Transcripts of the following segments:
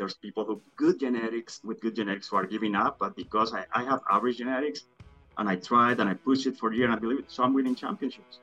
There's people who good genetics with good genetics who are giving up, but because I, I have average genetics and I tried and I pushed it for a year and I believe it, so I'm winning championships.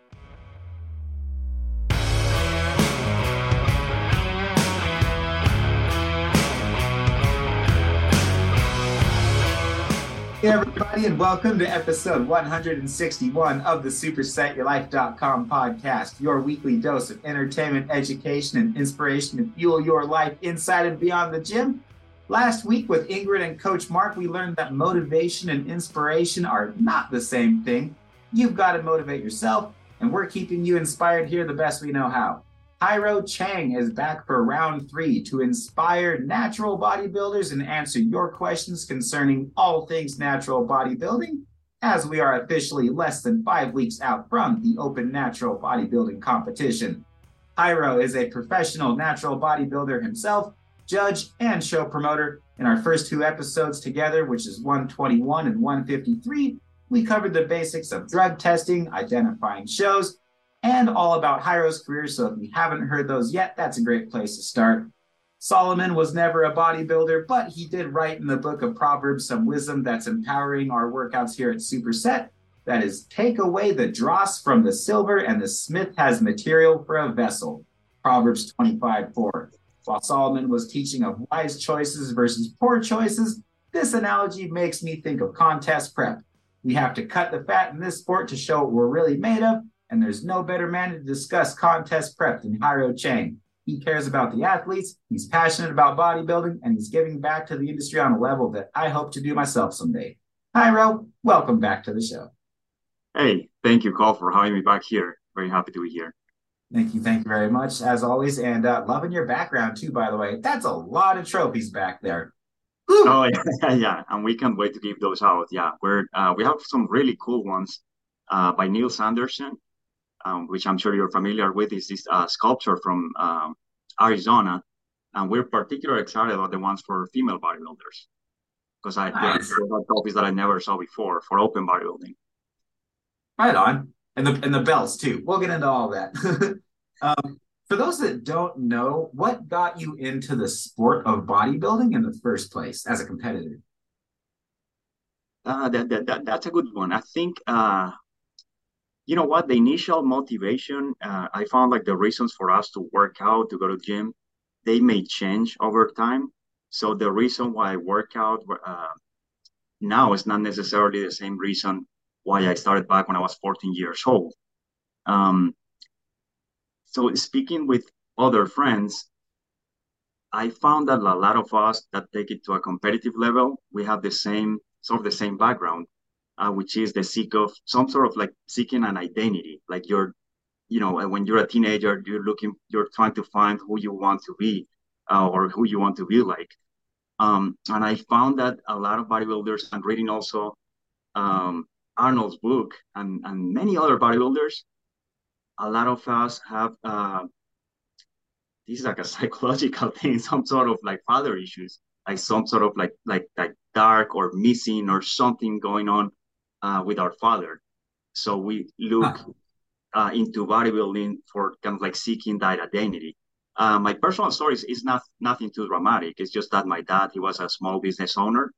Everybody, and welcome to episode 161 of the SuperSetYourLife.com podcast, your weekly dose of entertainment, education, and inspiration to fuel your life inside and beyond the gym. Last week with Ingrid and Coach Mark, we learned that motivation and inspiration are not the same thing. You've got to motivate yourself, and we're keeping you inspired here the best we know how. Jairo Chang is back for round three to inspire natural bodybuilders and answer your questions concerning all things natural bodybuilding, as we are officially less than five weeks out from the Open Natural Bodybuilding Competition. Jairo is a professional natural bodybuilder himself, judge, and show promoter. In our first two episodes together, which is 121 and 153, we covered the basics of drug testing, identifying shows, and all about Jairo's career. So if you haven't heard those yet, that's a great place to start. Solomon was never a bodybuilder, but he did write in the book of Proverbs some wisdom that's empowering our workouts here at Superset. That is, take away the dross from the silver, and the smith has material for a vessel. Proverbs 25 4. While Solomon was teaching of wise choices versus poor choices, this analogy makes me think of contest prep. We have to cut the fat in this sport to show what we're really made of, and there's no better man to discuss contest prep than Jairo Chang. He cares about the athletes, he's passionate about bodybuilding, and he's giving back to the industry on a level that I hope to do myself someday. Jairo, welcome back to the show. Hey, thank you, Cole, for having me back here. Very happy to be here. Thank you, thank you very much, as always, and uh, loving your background too. By the way, that's a lot of trophies back there. Woo! Oh yeah, yeah, and we can't wait to give those out. Yeah, we're uh, we have some really cool ones uh, by Neil Sanderson um, which I'm sure you're familiar with, is this uh, sculpture from um, Arizona. And we're particularly excited about the ones for female bodybuilders because I nice. are trophies that I never saw before for open bodybuilding. Right on, and the and the belts too. We'll get into all that. um, for those that don't know, what got you into the sport of bodybuilding in the first place as a competitor? Uh, that, that, that, that's a good one. I think uh, you know what? The initial motivation uh, i found like the reasons for us to work out to go to gym they may change over time. So the reason why i work out uh, now is not necessarily the same reason why i started back when i was 14 years old. Um, so speaking with other friends i found that a lot of us that take it to a competitive level we have the same sort of the same background uh, which is the seek of some sort of like seeking an identity. Like you're, you know, when you're a teenager, you're looking, you're trying to find who you want to be uh, or who you want to be like. Um, and I found that a lot of bodybuilders and reading also um, Arnold's book and, and many other bodybuilders, a lot of us have uh, this is like a psychological thing, some sort of like father issues, like some sort of like like like dark or missing or something going on uh, with our father. So we look uh, into bodybuilding for kind of like seeking that identity. Uh, my personal story is, is, not nothing too dramatic. It's just that my dad he was a small business owner,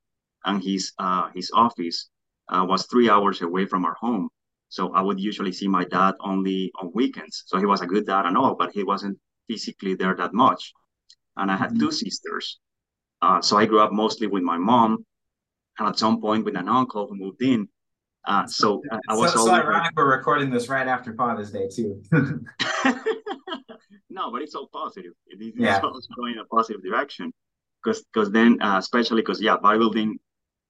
and his uh, his office uh, was three hours away from our home. So I would usually see my dad only on weekends. So he was a good dad and all, but he wasn't physically there that much. And I had mm-hmm. two sisters. Uh, so I grew up mostly with my mom, and at some point with an uncle who moved in. Uh, so uh, I was so, so ironic we're recording this right after Father's Day too. no, but it's all positive. It is yeah. going in a positive direction because because then uh, especially because yeah, bodybuilding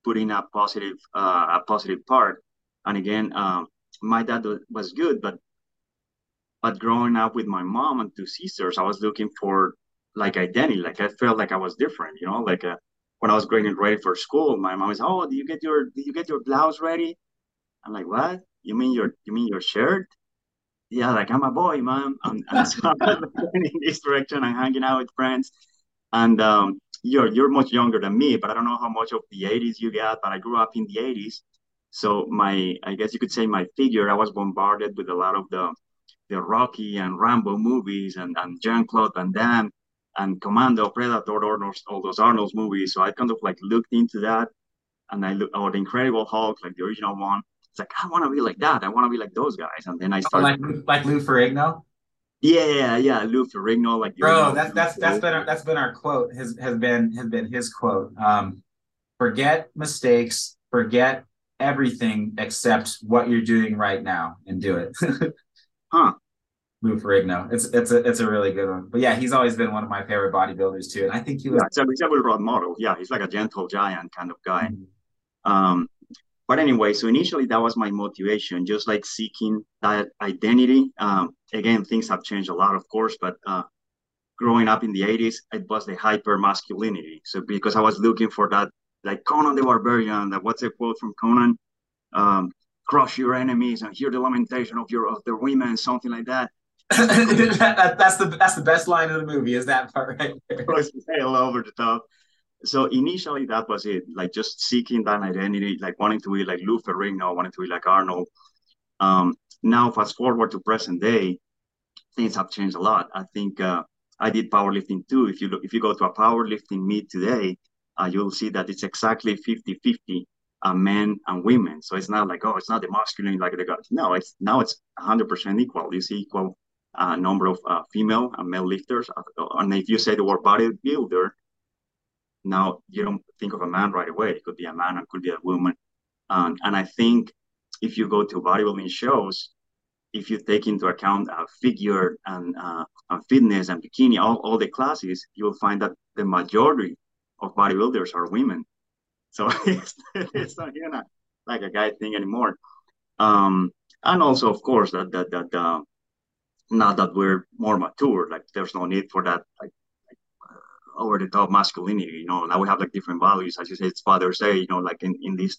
put in a positive uh, a positive part, and again, um, my dad was good, but but growing up with my mom and two sisters, I was looking for like identity. Like I felt like I was different, you know, like uh, when I was getting ready for school, my mom was, "Oh, do you get your do you get your blouse ready?" I'm like, what? You mean your you mean your shirt? Yeah, like I'm a boy. And, and so I'm in this direction and hanging out with friends. And um, you're you're much younger than me, but I don't know how much of the 80s you got. But I grew up in the 80s, so my I guess you could say my figure. I was bombarded with a lot of the the Rocky and Rambo movies and and Jean Claude Van Damme. and Commando, Predator, all those Arnold's movies. So I kind of like looked into that, and I looked, oh, the Incredible Hulk, like the original one. It's like I want to be like that. I want to be like those guys. And then I started oh, like like Lou Ferrigno. Yeah, yeah, Lou Ferrigno, like bro. That's that's that's been our, that's been our quote. Has has been has been his quote. Um, forget mistakes, forget everything except what you're doing right now, and do it. huh? Lou Ferrigno. It's it's a it's a really good one. But yeah, he's always been one of my favorite bodybuilders too. And I think he was. Yeah, except, except with Rod Model. Yeah, he's like a gentle giant kind of guy. Mm-hmm. Um, but anyway, so initially that was my motivation, just like seeking that identity. Um, again, things have changed a lot, of course, but uh, growing up in the 80s, it was the hyper masculinity. So because I was looking for that, like Conan the Barbarian, that what's a quote from Conan? Um, crush your enemies and hear the lamentation of your of their women, something like that. that, that's the that's the best line of the movie is that part right there. all over the top so initially that was it like just seeking that identity like wanting to be like lou ferrigno wanting to be like arnold. Um, now fast forward to present day things have changed a lot. I think uh, i did powerlifting too. If you look if you go to a powerlifting meet today uh, you'll see that it's exactly 50 50 uh, men and women. So it's not like oh it's not the masculine like the guys. No it's now it's 100% equal. You see equal uh, number of uh, female and male lifters. Uh, and if you say the word bodybuilder now you don't think of a man right away. It could be a man, it could be a woman. Um, and I think if you go to bodybuilding shows, if you take into account uh, figure and, uh, and fitness and bikini, all, all the classes, you will find that the majority of bodybuilders are women. So it's, it's not you know, like a guy thing anymore. Um, and also, of course, that that that uh, now that we're more mature, like there's no need for that like over the top masculinity. You know, now we have like different values. As you say, it's Father's Day. You know, like in in this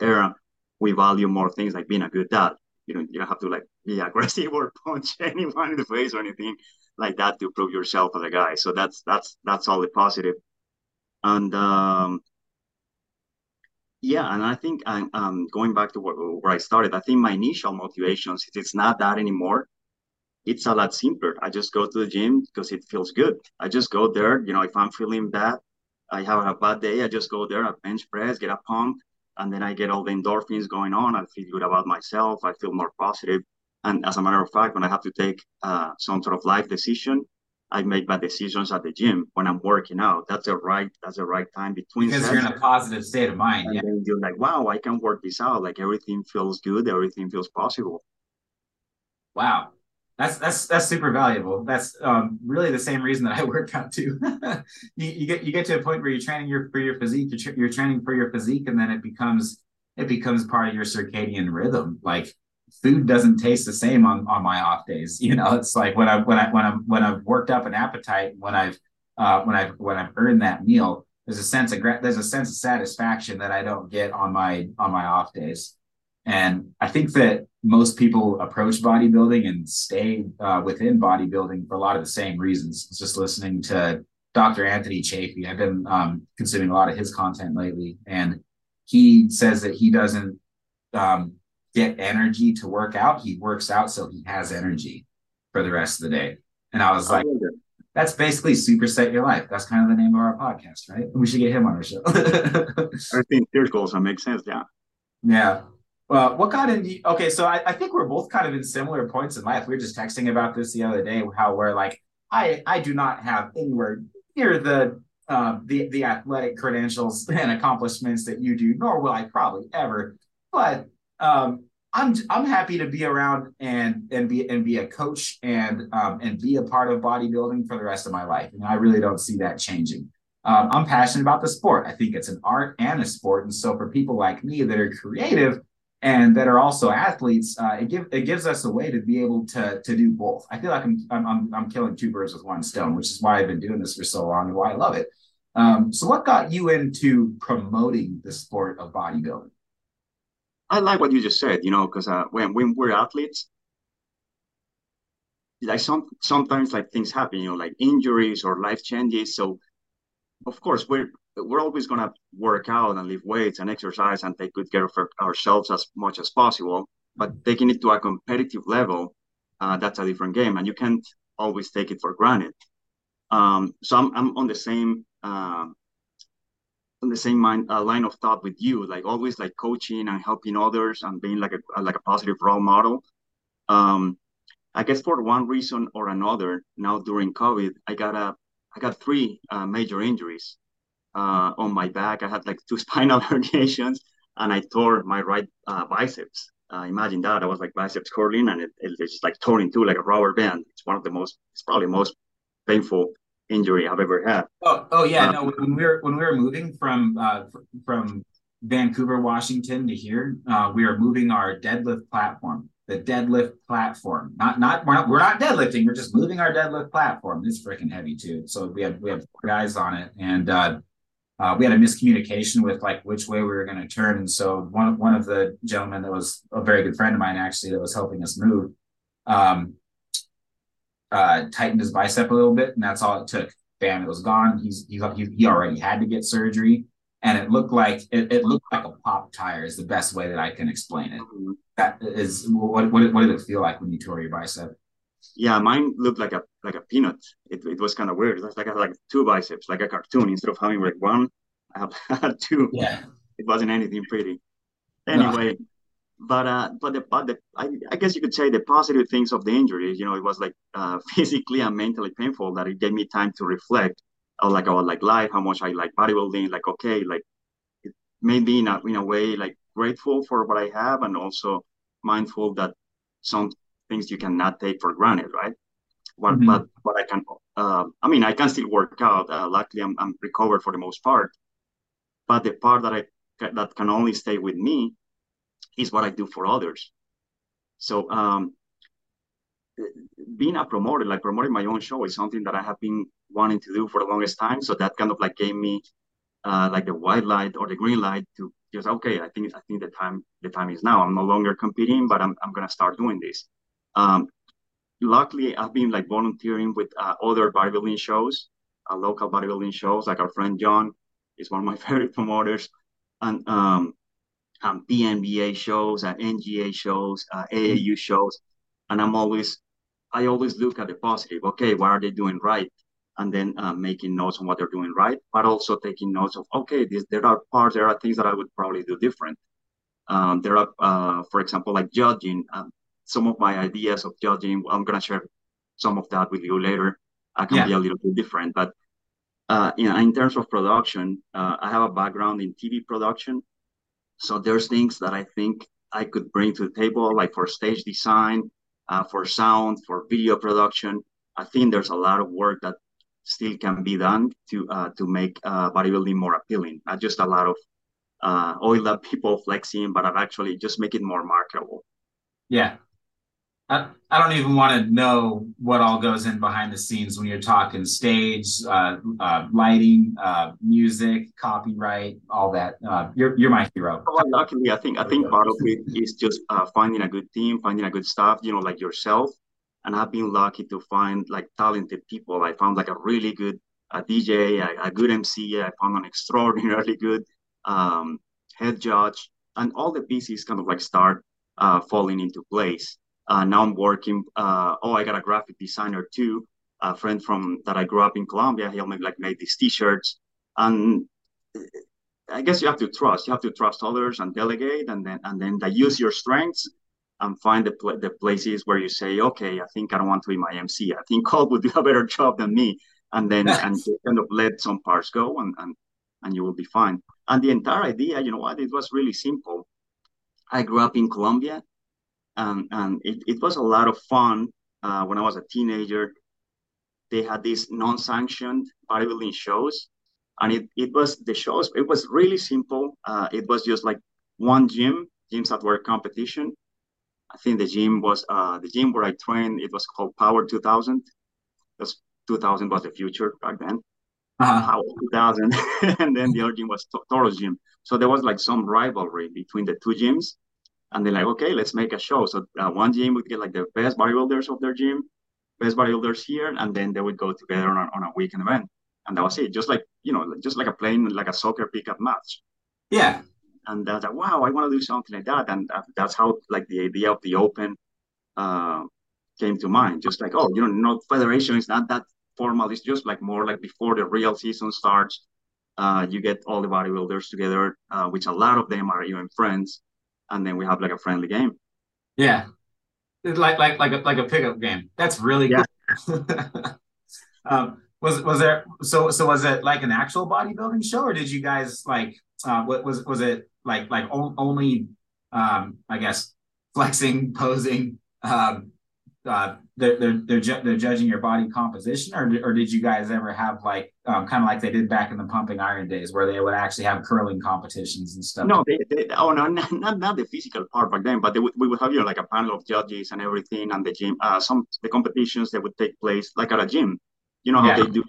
era, we value more things like being a good dad. You know, you don't have to like be aggressive or punch anyone in the face or anything like that to prove yourself as a guy. So that's that's that's all the positive. And um, yeah, and I think I'm um, going back to where, where I started. I think my initial motivations it's not that anymore it's a lot simpler. I just go to the gym because it feels good. I just go there. You know, if I'm feeling bad, I have a bad day, I just go there, I bench press, get a pump, and then I get all the endorphins going on. I feel good about myself. I feel more positive. And as a matter of fact, when I have to take uh, some sort of life decision, I make bad decisions at the gym when I'm working out. That's the right. That's the right time between. Because you're in a positive state of mind. And yeah. you're like, wow, I can work this out. Like everything feels good. Everything feels possible. Wow. That's that's that's super valuable. That's um, really the same reason that I work out too. you, you, get you get to a point where you're training your for your physique, you're, tra- you're training for your physique, and then it becomes it becomes part of your circadian rhythm. Like food doesn't taste the same on on my off days. You know, it's like when I when I when I when I've worked up an appetite, when I've uh, when I've when I've earned that meal, there's a sense of there's a sense of satisfaction that I don't get on my on my off days. And I think that most people approach bodybuilding and stay uh, within bodybuilding for a lot of the same reasons. Just listening to Dr. Anthony Chaffee, I've been um, consuming a lot of his content lately, and he says that he doesn't um, get energy to work out. He works out so he has energy for the rest of the day. And I was like, that's basically superset your life. That's kind of the name of our podcast, right? We should get him on our show. I think their goals that makes sense. Yeah. Yeah. Well, what got into okay? So I, I think we're both kind of in similar points in life. We were just texting about this the other day. How we're like, I I do not have anywhere near the uh, the the athletic credentials and accomplishments that you do, nor will I probably ever. But um, I'm I'm happy to be around and and be and be a coach and um, and be a part of bodybuilding for the rest of my life. And I really don't see that changing. Um, I'm passionate about the sport. I think it's an art and a sport. And so for people like me that are creative, and that are also athletes, uh, it, give, it gives us a way to be able to, to do both. I feel like I'm, I'm, I'm killing two birds with one stone, which is why I've been doing this for so long and why I love it. Um, so, what got you into promoting the sport of bodybuilding? I like what you just said, you know, because uh, when, when we're athletes, like some sometimes like things happen, you know, like injuries or life changes. So, of course, we're we're always going to work out and lift weights and exercise and take good care of ourselves as much as possible. But taking it to a competitive level, uh, that's a different game, and you can't always take it for granted. Um, so I'm I'm on the same uh, on the same mind, uh, line of thought with you, like always like coaching and helping others and being like a like a positive role model. Um, I guess for one reason or another, now during COVID, I got a I got three uh, major injuries uh, on my back. I had like two spinal herniations, and I tore my right uh, biceps. Uh, imagine that. I was like biceps curling, and it, it, it's just like torn in two like a rubber band. It's one of the most. It's probably most painful injury I've ever had. Oh, oh yeah. Uh, no, when we were when we were moving from uh, from Vancouver, Washington to here, uh, we are moving our deadlift platform. The deadlift platform, not not we're, not we're not deadlifting. We're just moving our deadlift platform. It's freaking heavy too. So we have we have guys on it, and uh, uh, we had a miscommunication with like which way we were going to turn. And so one one of the gentlemen that was a very good friend of mine actually that was helping us move, um, uh, tightened his bicep a little bit, and that's all it took. Bam, it was gone. He's, he's he already had to get surgery, and it looked like it, it looked like a pop tire is the best way that I can explain it. Mm-hmm. That is what what what did it feel like when you tore your bicep? Yeah, mine looked like a like a peanut. It, it was kind of weird. It was like I had like two biceps, like a cartoon. Instead of having like one, I had two. Yeah, it wasn't anything pretty. Anyway, no but uh, but the but the I, I, guess you could say the positive things of the injury. You know, it was like uh, physically and mentally painful that it gave me time to reflect, on like about like life, how much I like bodybuilding. Like okay, like it made me in a in a way like grateful for what I have, and also mindful that some things you cannot take for granted, right? What mm-hmm. but but I can. Uh, I mean, I can still work out. Uh, luckily, I'm I'm recovered for the most part. But the part that I that can only stay with me is what I do for others. So um, being a promoter, like promoting my own show, is something that I have been wanting to do for the longest time. So that kind of like gave me uh, like the white light or the green light to just okay, I think I think the time the time is now. I'm no longer competing, but I'm I'm gonna start doing this. Um, luckily, I've been like volunteering with uh, other bodybuilding shows, uh, local bodybuilding shows. Like our friend John is one of my favorite promoters, and um, um, PNBA shows, uh, NGA shows, uh, AAU shows, and I'm always, I always look at the positive. Okay, what are they doing right? And then uh, making notes on what they're doing right, but also taking notes of okay, this, there are parts, there are things that I would probably do different. Um, there are, uh, for example, like judging. Um, some of my ideas of judging, I'm gonna share some of that with you later. I can yeah. be a little bit different, but uh, you know, in terms of production, uh, I have a background in TV production. So there's things that I think I could bring to the table, like for stage design, uh, for sound, for video production. I think there's a lot of work that still can be done to uh, to make uh, bodybuilding more appealing. Not just a lot of uh, oil up people flexing, but actually just make it more marketable. Yeah, I, I don't even want to know what all goes in behind the scenes when you're talking stage, uh, uh, lighting, uh, music, copyright, all that. Uh, you're you're my hero. Well, luckily, I think I think part of it is just uh, finding a good team, finding a good staff. You know, like yourself. And I've been lucky to find like talented people. I found like a really good a DJ, a, a good MC. I found an extraordinarily good um, head judge, and all the pieces kind of like start uh, falling into place. Uh, now I'm working. Uh, oh, I got a graphic designer too, a friend from that I grew up in Colombia. He helped me like make these T-shirts, and I guess you have to trust. You have to trust others and delegate, and then and then use your strengths and find the pl- the places where you say, okay, I think I don't want to be my MC. I think Cole would do a better job than me, and then and kind of let some parts go, and and and you will be fine. And the entire idea, you know what? It was really simple. I grew up in Colombia and and it, it was a lot of fun uh, when I was a teenager. They had these non-sanctioned bodybuilding shows, and it, it was the shows. It was really simple. Uh, it was just like one gym, gyms that were competition. I think the gym was uh, the gym where I trained. It was called Power 2000. Because 2000 was the future back then. Uh-huh. Power 2000, and then the other gym was Toro's gym. So there was like some rivalry between the two gyms and they're like, okay, let's make a show. So uh, one gym would get like the best bodybuilders of their gym, best bodybuilders here, and then they would go together on a, on a weekend event, and that was it. Just like you know, just like a playing like a soccer pickup match. Yeah. And I was like, wow, I want to do something like that, and that's how like the idea of the open uh, came to mind. Just like, oh, you know, no federation is not that formal. It's just like more like before the real season starts. Uh, you get all the bodybuilders together, uh, which a lot of them are even friends, and then we have like a friendly game. Yeah, like like like a like a pickup game. That's really yeah. cool. um, was was there so so was it like an actual bodybuilding show, or did you guys like uh, what was was it like like only um, I guess flexing, posing, um, uh, they're they're they're, ju- they're judging your body composition, or or did you guys ever have like um, kind of like they did back in the pumping iron days, where they would actually have curling competitions and stuff? No, they, they oh no, not, not not the physical part back then, but they would, we would have you know like a panel of judges and everything, and the gym. Uh, some the competitions that would take place like at a gym. You know how yeah. they do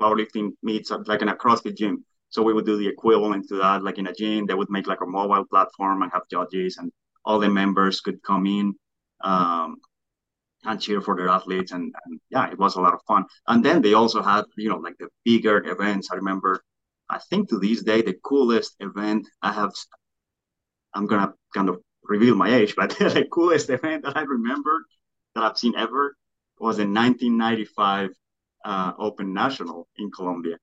powerlifting meets like in a CrossFit gym. So we would do the equivalent to that, like in a gym. They would make like a mobile platform and have judges, and all the members could come in. Um, and cheer for their athletes and, and, yeah it was a lot of fun. And then they also had you know like the bigger events. I remember i think to this day the coolest event i have i'm gonna kind of reveal my age but the coolest event that i remember that i've seen ever was in 1995 uh, open national in colombia.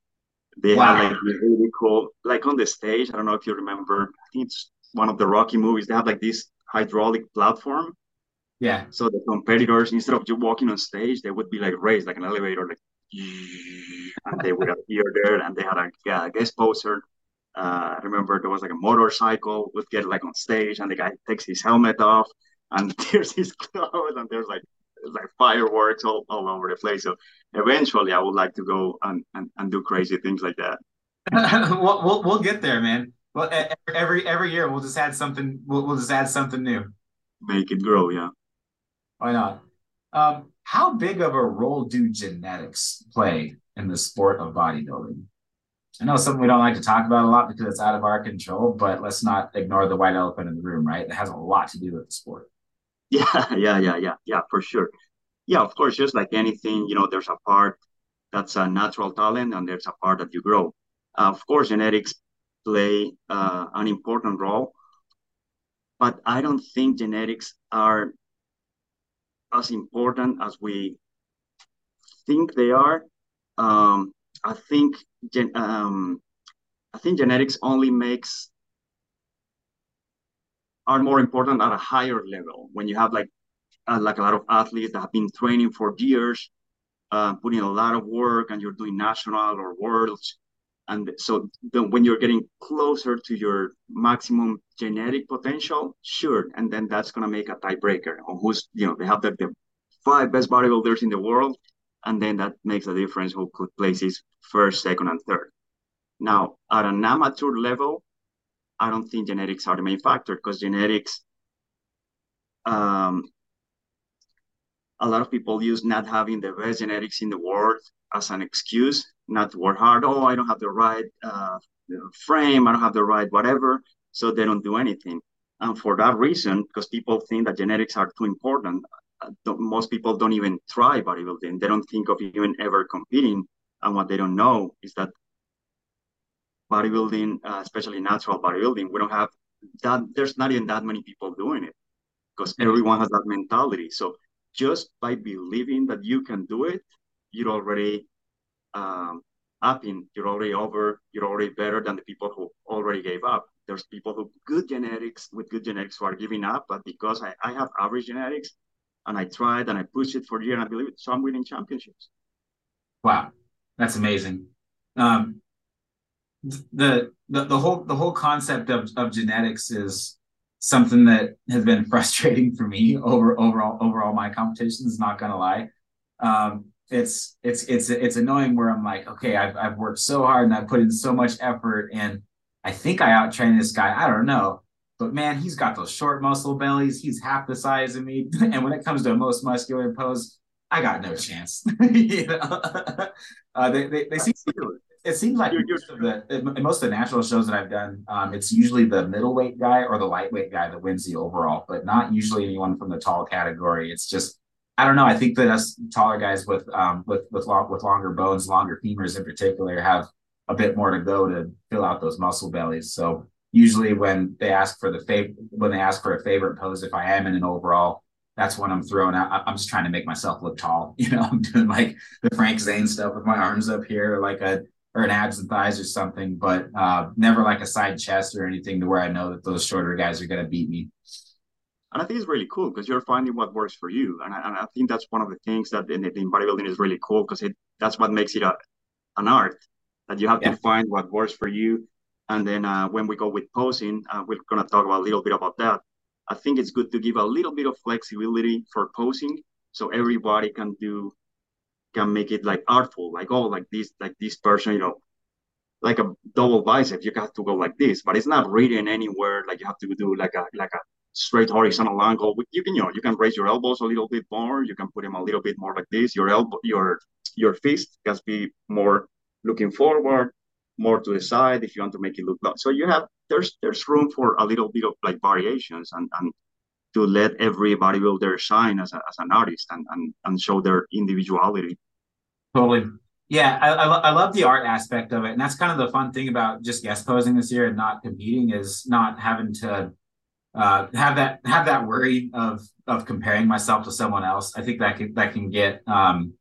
They wow. had like really cool like on the stage i don't know if you remember i think it's one of the rocky movies. They have like this hydraulic platform yeah. So the competitors, instead of just walking on stage, they would be like raised like an elevator, like, and they would appear there, and they had a yeah, a guest poster. Uh, I remember there was like a motorcycle would get like on stage, and the guy takes his helmet off, and tears his clothes, and there's like like fireworks all, all over the place. So eventually, I would like to go and, and, and do crazy things like that. we'll, we'll we'll get there, man. Well, every every year we'll just add something. We'll, we'll just add something new. Make it grow, yeah. Why not? Um, how big of a role do genetics play in the sport of bodybuilding? I know something we don't like to talk about a lot because it's out of our control, but let's not ignore the white elephant in the room, right? It has a lot to do with the sport. Yeah, yeah, yeah, yeah, yeah, for sure. Yeah, of course, just like anything, you know, there's a part that's a natural talent and there's a part that you grow. Uh, of course, genetics play uh, an important role, but I don't think genetics are as important as we think they are. Um, I think gen, um, I think genetics only makes are more important at a higher level when you have like uh, like a lot of athletes that have been training for years, uh, putting a lot of work, and you're doing national or worlds and so the, when you're getting closer to your maximum genetic potential, sure, and then that's gonna make a tiebreaker on who's you know they have the, the five best bodybuilders in the world, and then that makes a difference who could places first, second, and third. Now, at an amateur level, I don't think genetics are the main factor because genetics, um, a lot of people use not having the best genetics in the world as an excuse not to work hard. Oh, I don't have the right uh, frame. I don't have the right whatever. So they don't do anything. And for that reason, because people think that genetics are too important, uh, most people don't even try bodybuilding. They don't think of even ever competing. And what they don't know is that bodybuilding, uh, especially natural bodybuilding, we don't have that. There's not even that many people doing it because everyone has that mentality. So just by believing that you can do it, you're already um, upping, you're already over, you're already better than the people who already gave up. There's people who good genetics with good genetics who are giving up, but because I, I have average genetics and I tried and I pushed it for a year and I believe it, so I'm winning championships. Wow, that's amazing. Um, the, the the whole the whole concept of, of genetics is something that has been frustrating for me over overall over all my competitions. Not gonna lie, um, it's it's it's it's annoying where I'm like, okay, I've I've worked so hard and I put in so much effort and I think I outtrained this guy. I don't know. But man, he's got those short muscle bellies. He's half the size of me. And when it comes to a most muscular pose, I got no chance. you know? uh, they, they, they seem it seems like most of the most of the natural shows that I've done, um, it's usually the middleweight guy or the lightweight guy that wins the overall, but not usually anyone from the tall category. It's just I don't know. I think that us taller guys with um with with long, with longer bones, longer femurs in particular, have a bit more to go to fill out those muscle bellies. So usually when they ask for the fav- when they ask for a favorite pose, if I am in an overall, that's when I'm throwing out. I'm just trying to make myself look tall. You know, I'm doing like the Frank Zane stuff with my arms up here, like a or an abs and thighs or something, but uh, never like a side chest or anything to where I know that those shorter guys are going to beat me. And I think it's really cool because you're finding what works for you. And I, and I think that's one of the things that in, in bodybuilding is really cool because it that's what makes it a, an art that you have yeah. to find what works for you. And then uh, when we go with posing, uh, we're going to talk about a little bit about that. I think it's good to give a little bit of flexibility for posing so everybody can do can make it like artful, like oh, like this, like this person, you know, like a double bicep, you have to go like this, but it's not written anywhere. Like you have to do like a like a straight horizontal angle. You can you know you can raise your elbows a little bit more. You can put them a little bit more like this. Your elbow, your your fist can be more looking forward, more to the side if you want to make it look long. So you have there's there's room for a little bit of like variations and and to let every bodybuilder shine as, a, as an artist and, and and show their individuality. Totally. Yeah, I, I, I, love the art aspect of it, and that's kind of the fun thing about just guest posing this year and not competing is not having to uh, have that have that worry of of comparing myself to someone else. I think that can that can get um,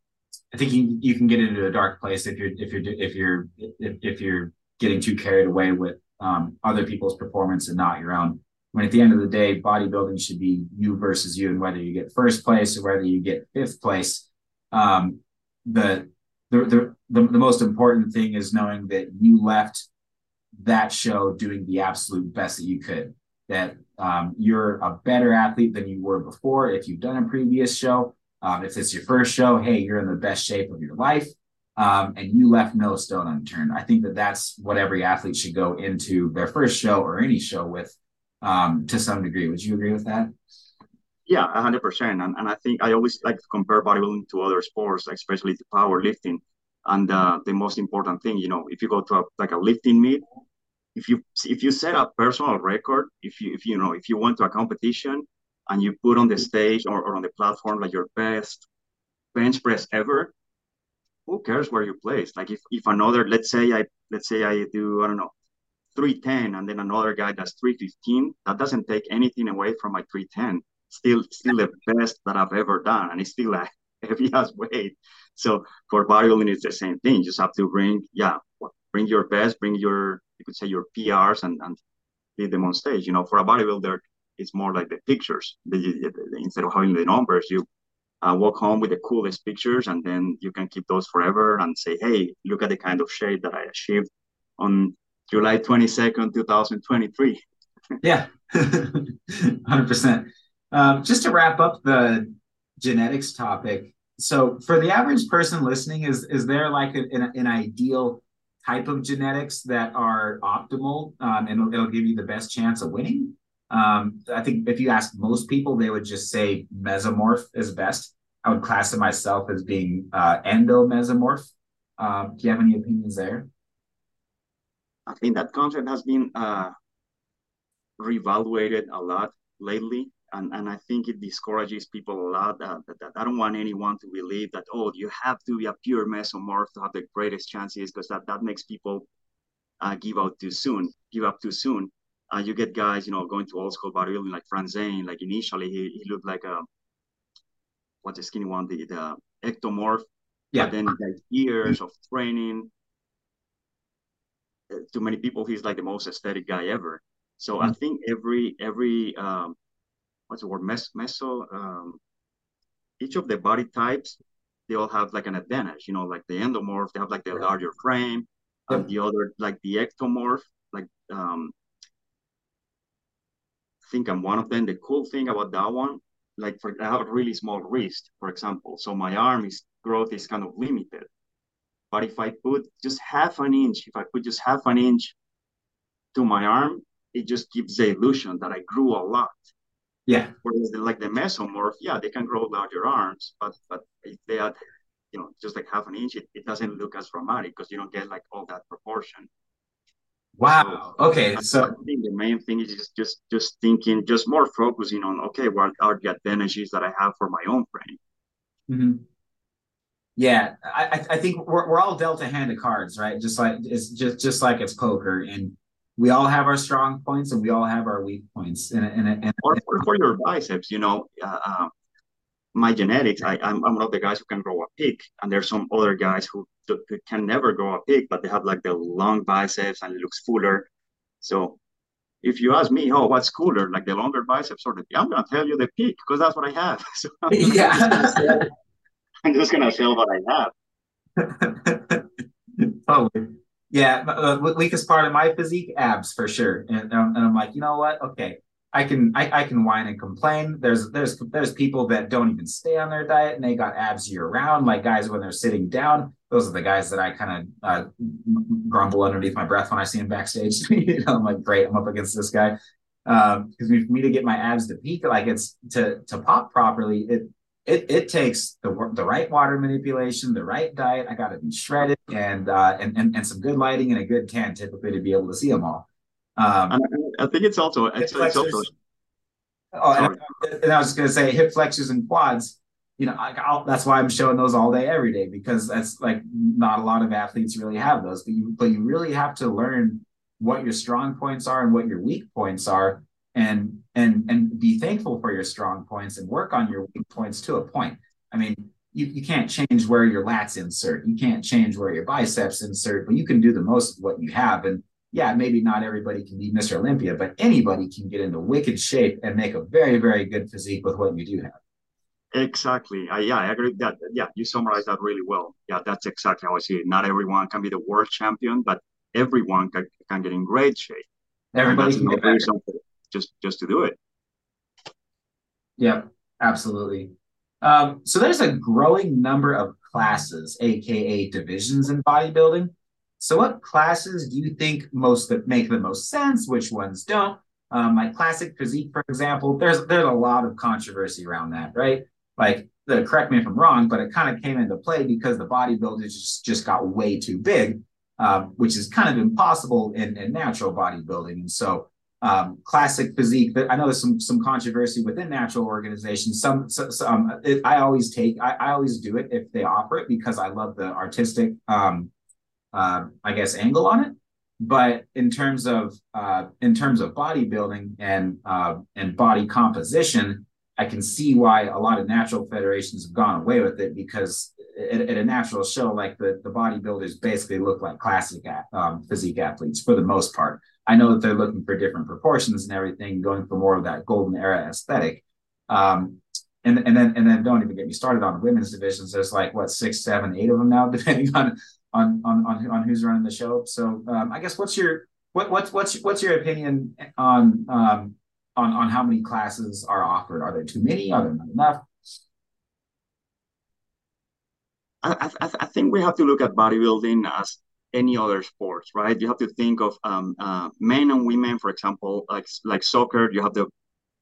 I think you, you can get into a dark place if you're if you're if you're if, if you're getting too carried away with um, other people's performance and not your own. When at the end of the day, bodybuilding should be you versus you, and whether you get first place or whether you get fifth place, um, the, the the the the most important thing is knowing that you left that show doing the absolute best that you could. That um, you're a better athlete than you were before if you've done a previous show. Um, if it's your first show, hey, you're in the best shape of your life. Um, and you left no stone unturned. I think that that's what every athlete should go into their first show or any show with um, to some degree. Would you agree with that? Yeah, 100%. And, and I think I always like to compare bodybuilding to other sports, especially to powerlifting. And uh, the most important thing, you know, if you go to a, like a lifting meet, if you if you set a personal record, if you if you know if you went to a competition and you put on the stage or, or on the platform like your best bench press ever, who cares where you place? Like if, if another, let's say I let's say I do, I don't know, 310 and then another guy does 315, that doesn't take anything away from my 310. Still still the best that I've ever done. And it's still a heavy as weight. So for bodybuilding, it's the same thing. You just have to bring, yeah, bring your best, bring your you could say your PRs and, and lead them on stage. You know, for a bodybuilder, it's more like the pictures. The, the, the, instead of having the numbers, you uh, walk home with the coolest pictures, and then you can keep those forever and say, "Hey, look at the kind of shape that I achieved on July twenty second, two thousand twenty three. yeah, hundred percent. Um, just to wrap up the genetics topic. So, for the average person listening, is is there like a, an, an ideal type of genetics that are optimal um, and it'll, it'll, give you the best chance of winning. Um, I think if you ask most people, they would just say mesomorph is best. I would classify myself as being uh, endomesomorph. Um, do you have any opinions there? I think that concept has been uh, reevaluated a lot lately and, and I think it discourages people a lot. That, that, that, I don't want anyone to believe that oh you have to be a pure mesomorph to have the greatest chances because that that makes people uh, give out too soon, give up too soon. Uh, you get guys, you know, going to old school bodybuilding like Frank Zane. Like initially, he, he looked like a what's the skinny one, the, the ectomorph. Yeah. But then like years of training. Uh, to many people, he's like the most aesthetic guy ever. So mm-hmm. I think every every um, what's the word? Mes meso um, each of the body types they all have like an advantage you know like the endomorph they have like the larger frame yep. and the other like the ectomorph like um I think I'm one of them. The cool thing about that one like for I have a really small wrist for example so my arm is growth is kind of limited. But if I put just half an inch if I put just half an inch to my arm it just gives the illusion that I grew a lot yeah. Whereas the, like the mesomorph, yeah, they can grow larger arms, but but if they are, you know, just like half an inch, it, it doesn't look as dramatic because you don't get like all that proportion. Wow. So, okay. So I think the main thing is just just just thinking, just more focusing on okay, what are the advantages that I have for my own frame. Mm-hmm. Yeah, I I think we're we're all dealt a hand of cards, right? Just like it's just just like it's poker, and we all have our strong points and we all have our weak points. And, and, and or for, for your biceps, you know, uh, uh, my genetics, I, I'm, I'm one of the guys who can grow a peak, and there's some other guys who, who can never grow a peak, but they have like the long biceps and it looks fuller. So if you ask me, oh, what's cooler, like the longer biceps or the I'm gonna tell you the peak because that's what I have. So yeah, I'm just gonna tell what I have. totally. Yeah, uh, weakest part of my physique, abs for sure. And, and I'm like, you know what? Okay, I can I, I can whine and complain. There's there's there's people that don't even stay on their diet and they got abs year round. Like guys when they're sitting down, those are the guys that I kind of uh, grumble underneath my breath when I see them backstage. you know, I'm like, great, I'm up against this guy. Because um, for me to get my abs to peak, like it's to to pop properly, it it it takes the the right water manipulation, the right diet. I got to be shredded and uh, and and and some good lighting and a good tan typically to be able to see them all. Um, I think it's also it's, it's also. Oh, and I, and I was going to say hip flexors and quads. You know, I, that's why I'm showing those all day, every day, because that's like not a lot of athletes really have those. But you, but you really have to learn what your strong points are and what your weak points are, and and and be thankful for your strong points and work on your weak points to a point. I mean, you, you can't change where your lats insert, you can't change where your biceps insert, but you can do the most of what you have. And yeah, maybe not everybody can be Mr. Olympia, but anybody can get into wicked shape and make a very, very good physique with what you do have. Exactly. Uh, yeah, I agree with that. Yeah, you summarized that really well. Yeah, that's exactly how I see it. Not everyone can be the world champion, but everyone can, can get in great shape. Everybody can get better. Just just to do it. Yeah, absolutely. Um, so there's a growing number of classes, aka divisions in bodybuilding. So, what classes do you think most that make the most sense? Which ones don't? Um, like classic physique, for example, there's there's a lot of controversy around that, right? Like, the, correct me if I'm wrong, but it kind of came into play because the bodybuilders just just got way too big, um, which is kind of impossible in, in natural bodybuilding. And so, um, classic physique. But I know there's some some controversy within natural organizations. Some, some it, I always take, I, I, always do it if they offer it because I love the artistic um, uh, I guess, angle on it. But in terms of uh, in terms of bodybuilding and uh, and body composition, I can see why a lot of natural federations have gone away with it because at, at a natural show, like the, the bodybuilders basically look like classic um, physique athletes for the most part. I know that they're looking for different proportions and everything, going for more of that golden era aesthetic. Um, and, and then and then don't even get me started on women's divisions. There's like what six, seven, eight of them now, depending on on on on, on who's running the show. So um, I guess what's your what what's what's what's your opinion on um, on on how many classes are offered? Are there too many? Are there not enough? I, I, I think we have to look at bodybuilding as any other sports, right? You have to think of um, uh, men and women, for example, like like soccer. You have the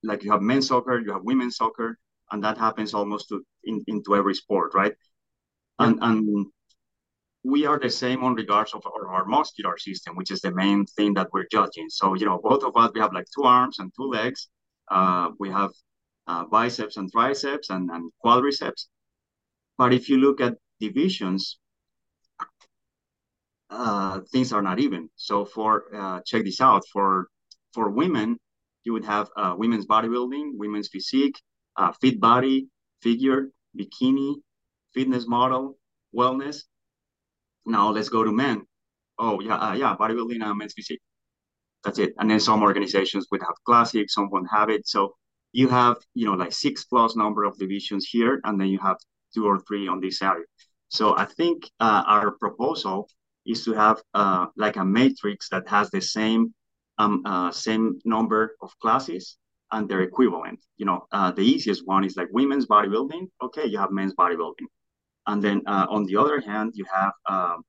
like you have men's soccer, you have women's soccer, and that happens almost to in, into every sport, right? And and we are the same on regards of our, our, muscular system, which is the main thing that we're judging. So, you know, both of us, we have like two arms and two legs. Uh, we have uh, biceps and triceps and, and quadriceps. But if you look at divisions, uh, things are not even. So for, uh, check this out, for, for women, you would have uh, women's bodybuilding, women's physique, uh, fit body, figure, bikini, fitness model, wellness, now let's go to men. Oh yeah, uh, yeah, bodybuilding and men's physique. That's it. And then some organizations would have classic, some won't have it. So you have, you know, like six plus number of divisions here, and then you have two or three on this area. So I think our proposal is to have uh, like a matrix that has the same um, uh, same number of classes and their equivalent. You know, uh, the easiest one is like women's bodybuilding. Okay, you have men's bodybuilding. And then uh, on the other hand, you have um,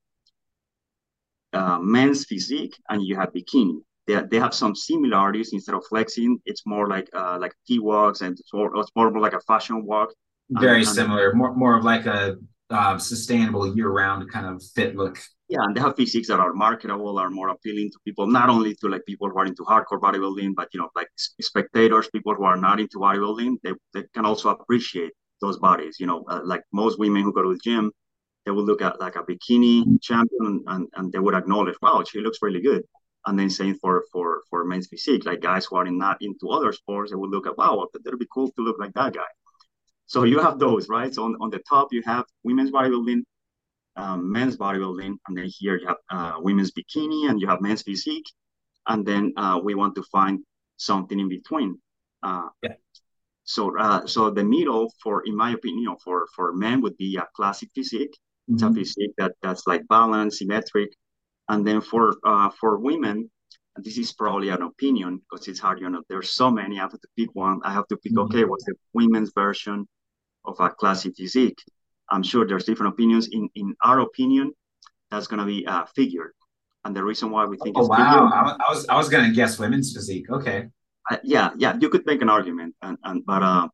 uh, men's physique and you have bikini. They, they have some similarities. Instead of flexing, it's more like uh, like T walks and it's more, it's more like a fashion walk. Very and, similar, and, more more of like a uh, sustainable year-round kind of fit look. Yeah, and they have physiques that are marketable, are more appealing to people, not only to like people who are into hardcore bodybuilding, but you know, like spectators, people who are not into bodybuilding, they, they can also appreciate those bodies. You know, uh, like most women who go to the gym, they will look at like a bikini champion and, and they would acknowledge, wow, she looks really good. And then same for for for men's physique, like guys who are not into other sports, they would look at, wow, that'd be cool to look like that guy. So you have those, right? So on, on the top, you have women's bodybuilding, um, men's bodybuilding, and then here you have uh, women's bikini and you have men's physique. And then uh, we want to find something in between. Uh, yeah. So, uh, so the middle for, in my opinion, for for men would be a classic physique. Mm-hmm. It's a mm-hmm. physique that that's like balanced, symmetric, and then for uh, for women, this is probably an opinion because it's hard. You know, there's so many. I have to pick one. I have to pick. Mm-hmm. Okay, what's the women's version of a classic physique? I'm sure there's different opinions. In in our opinion, that's gonna be uh, figured, and the reason why we think. Oh wow! I was I was gonna guess women's physique. Okay. Uh, yeah, yeah, you could make an argument, and and but uh,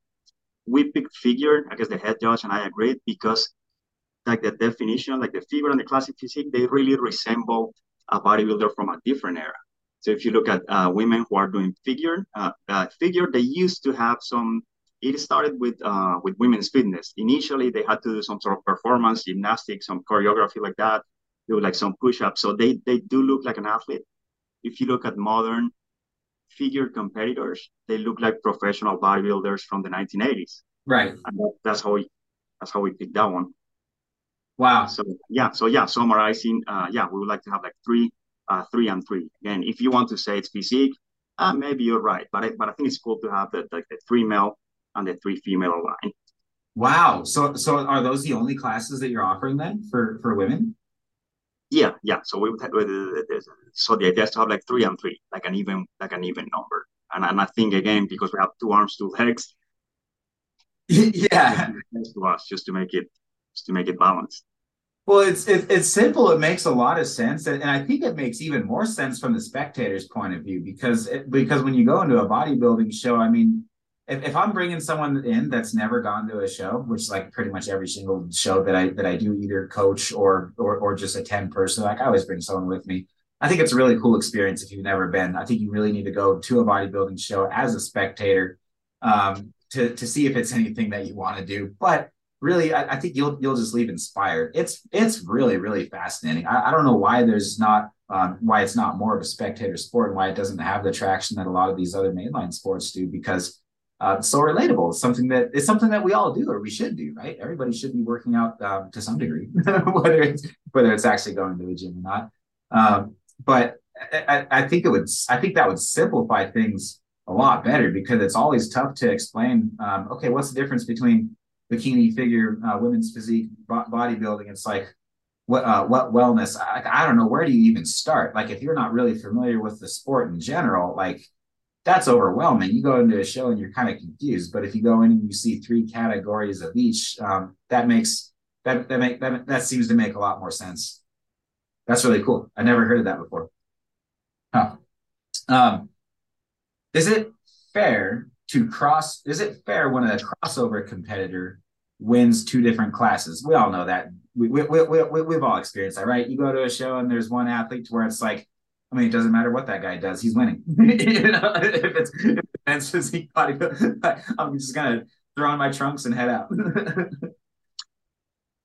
we picked figure. I guess the head judge and I agreed because like the definition, like the figure and the classic physique, they really resemble a bodybuilder from a different era. So if you look at uh, women who are doing figure, uh, uh, figure, they used to have some. It started with uh, with women's fitness. Initially, they had to do some sort of performance, gymnastics, some choreography like that. Do like some push-ups. So they they do look like an athlete. If you look at modern figure competitors, they look like professional bodybuilders from the 1980s. Right. And that's how we that's how we picked that one. Wow. So yeah, so yeah, summarizing, uh, yeah, we would like to have like three, uh, three and three. Again, if you want to say it's physique, uh, maybe you're right, but I, but I think it's cool to have the like the three male and the three female line. Wow. So so are those the only classes that you're offering then for for women? Yeah, yeah. So we would have, so the idea is to have like three and three, like an even like an even number. And and I think again because we have two arms, two legs. yeah. To us just to make it just to make it balanced. Well, it's it, it's simple. It makes a lot of sense, and, and I think it makes even more sense from the spectator's point of view because it, because when you go into a bodybuilding show, I mean, if, if I'm bringing someone in that's never gone to a show, which like pretty much every single show that I that I do either coach or or or just attend personally, like I always bring someone with me. I think it's a really cool experience if you've never been. I think you really need to go to a bodybuilding show as a spectator um, to to see if it's anything that you want to do. But really, I, I, think you'll you'll just leave inspired. It's it's really really fascinating. I, I don't know why there's not um, why it's not more of a spectator sport and why it doesn't have the traction that a lot of these other mainline sports do because uh, so relatable. It's something that it's something that we all do or we should do, right? Everybody should be working out um, to some degree, whether it's whether it's actually going to the gym or not. Um, but I, I, think it would I think that would simplify things a lot better because it's always tough to explain. Um, okay, what's the difference between bikini figure, uh, women's physique, bodybuilding? It's like what uh, what wellness? I, I don't know where do you even start. Like if you're not really familiar with the sport in general, like that's overwhelming. You go into a show and you're kind of confused. But if you go in and you see three categories of each, um, that makes that that make that that seems to make a lot more sense. That's really cool. I never heard of that before. Huh. Um, is it fair to cross? Is it fair when a crossover competitor wins two different classes? We all know that. We, we, we, we, we've all experienced that, right? You go to a show and there's one athlete to where it's like, I mean, it doesn't matter what that guy does; he's winning. you know, if it's men's physique bodybuilding, I'm just gonna throw on my trunks and head out.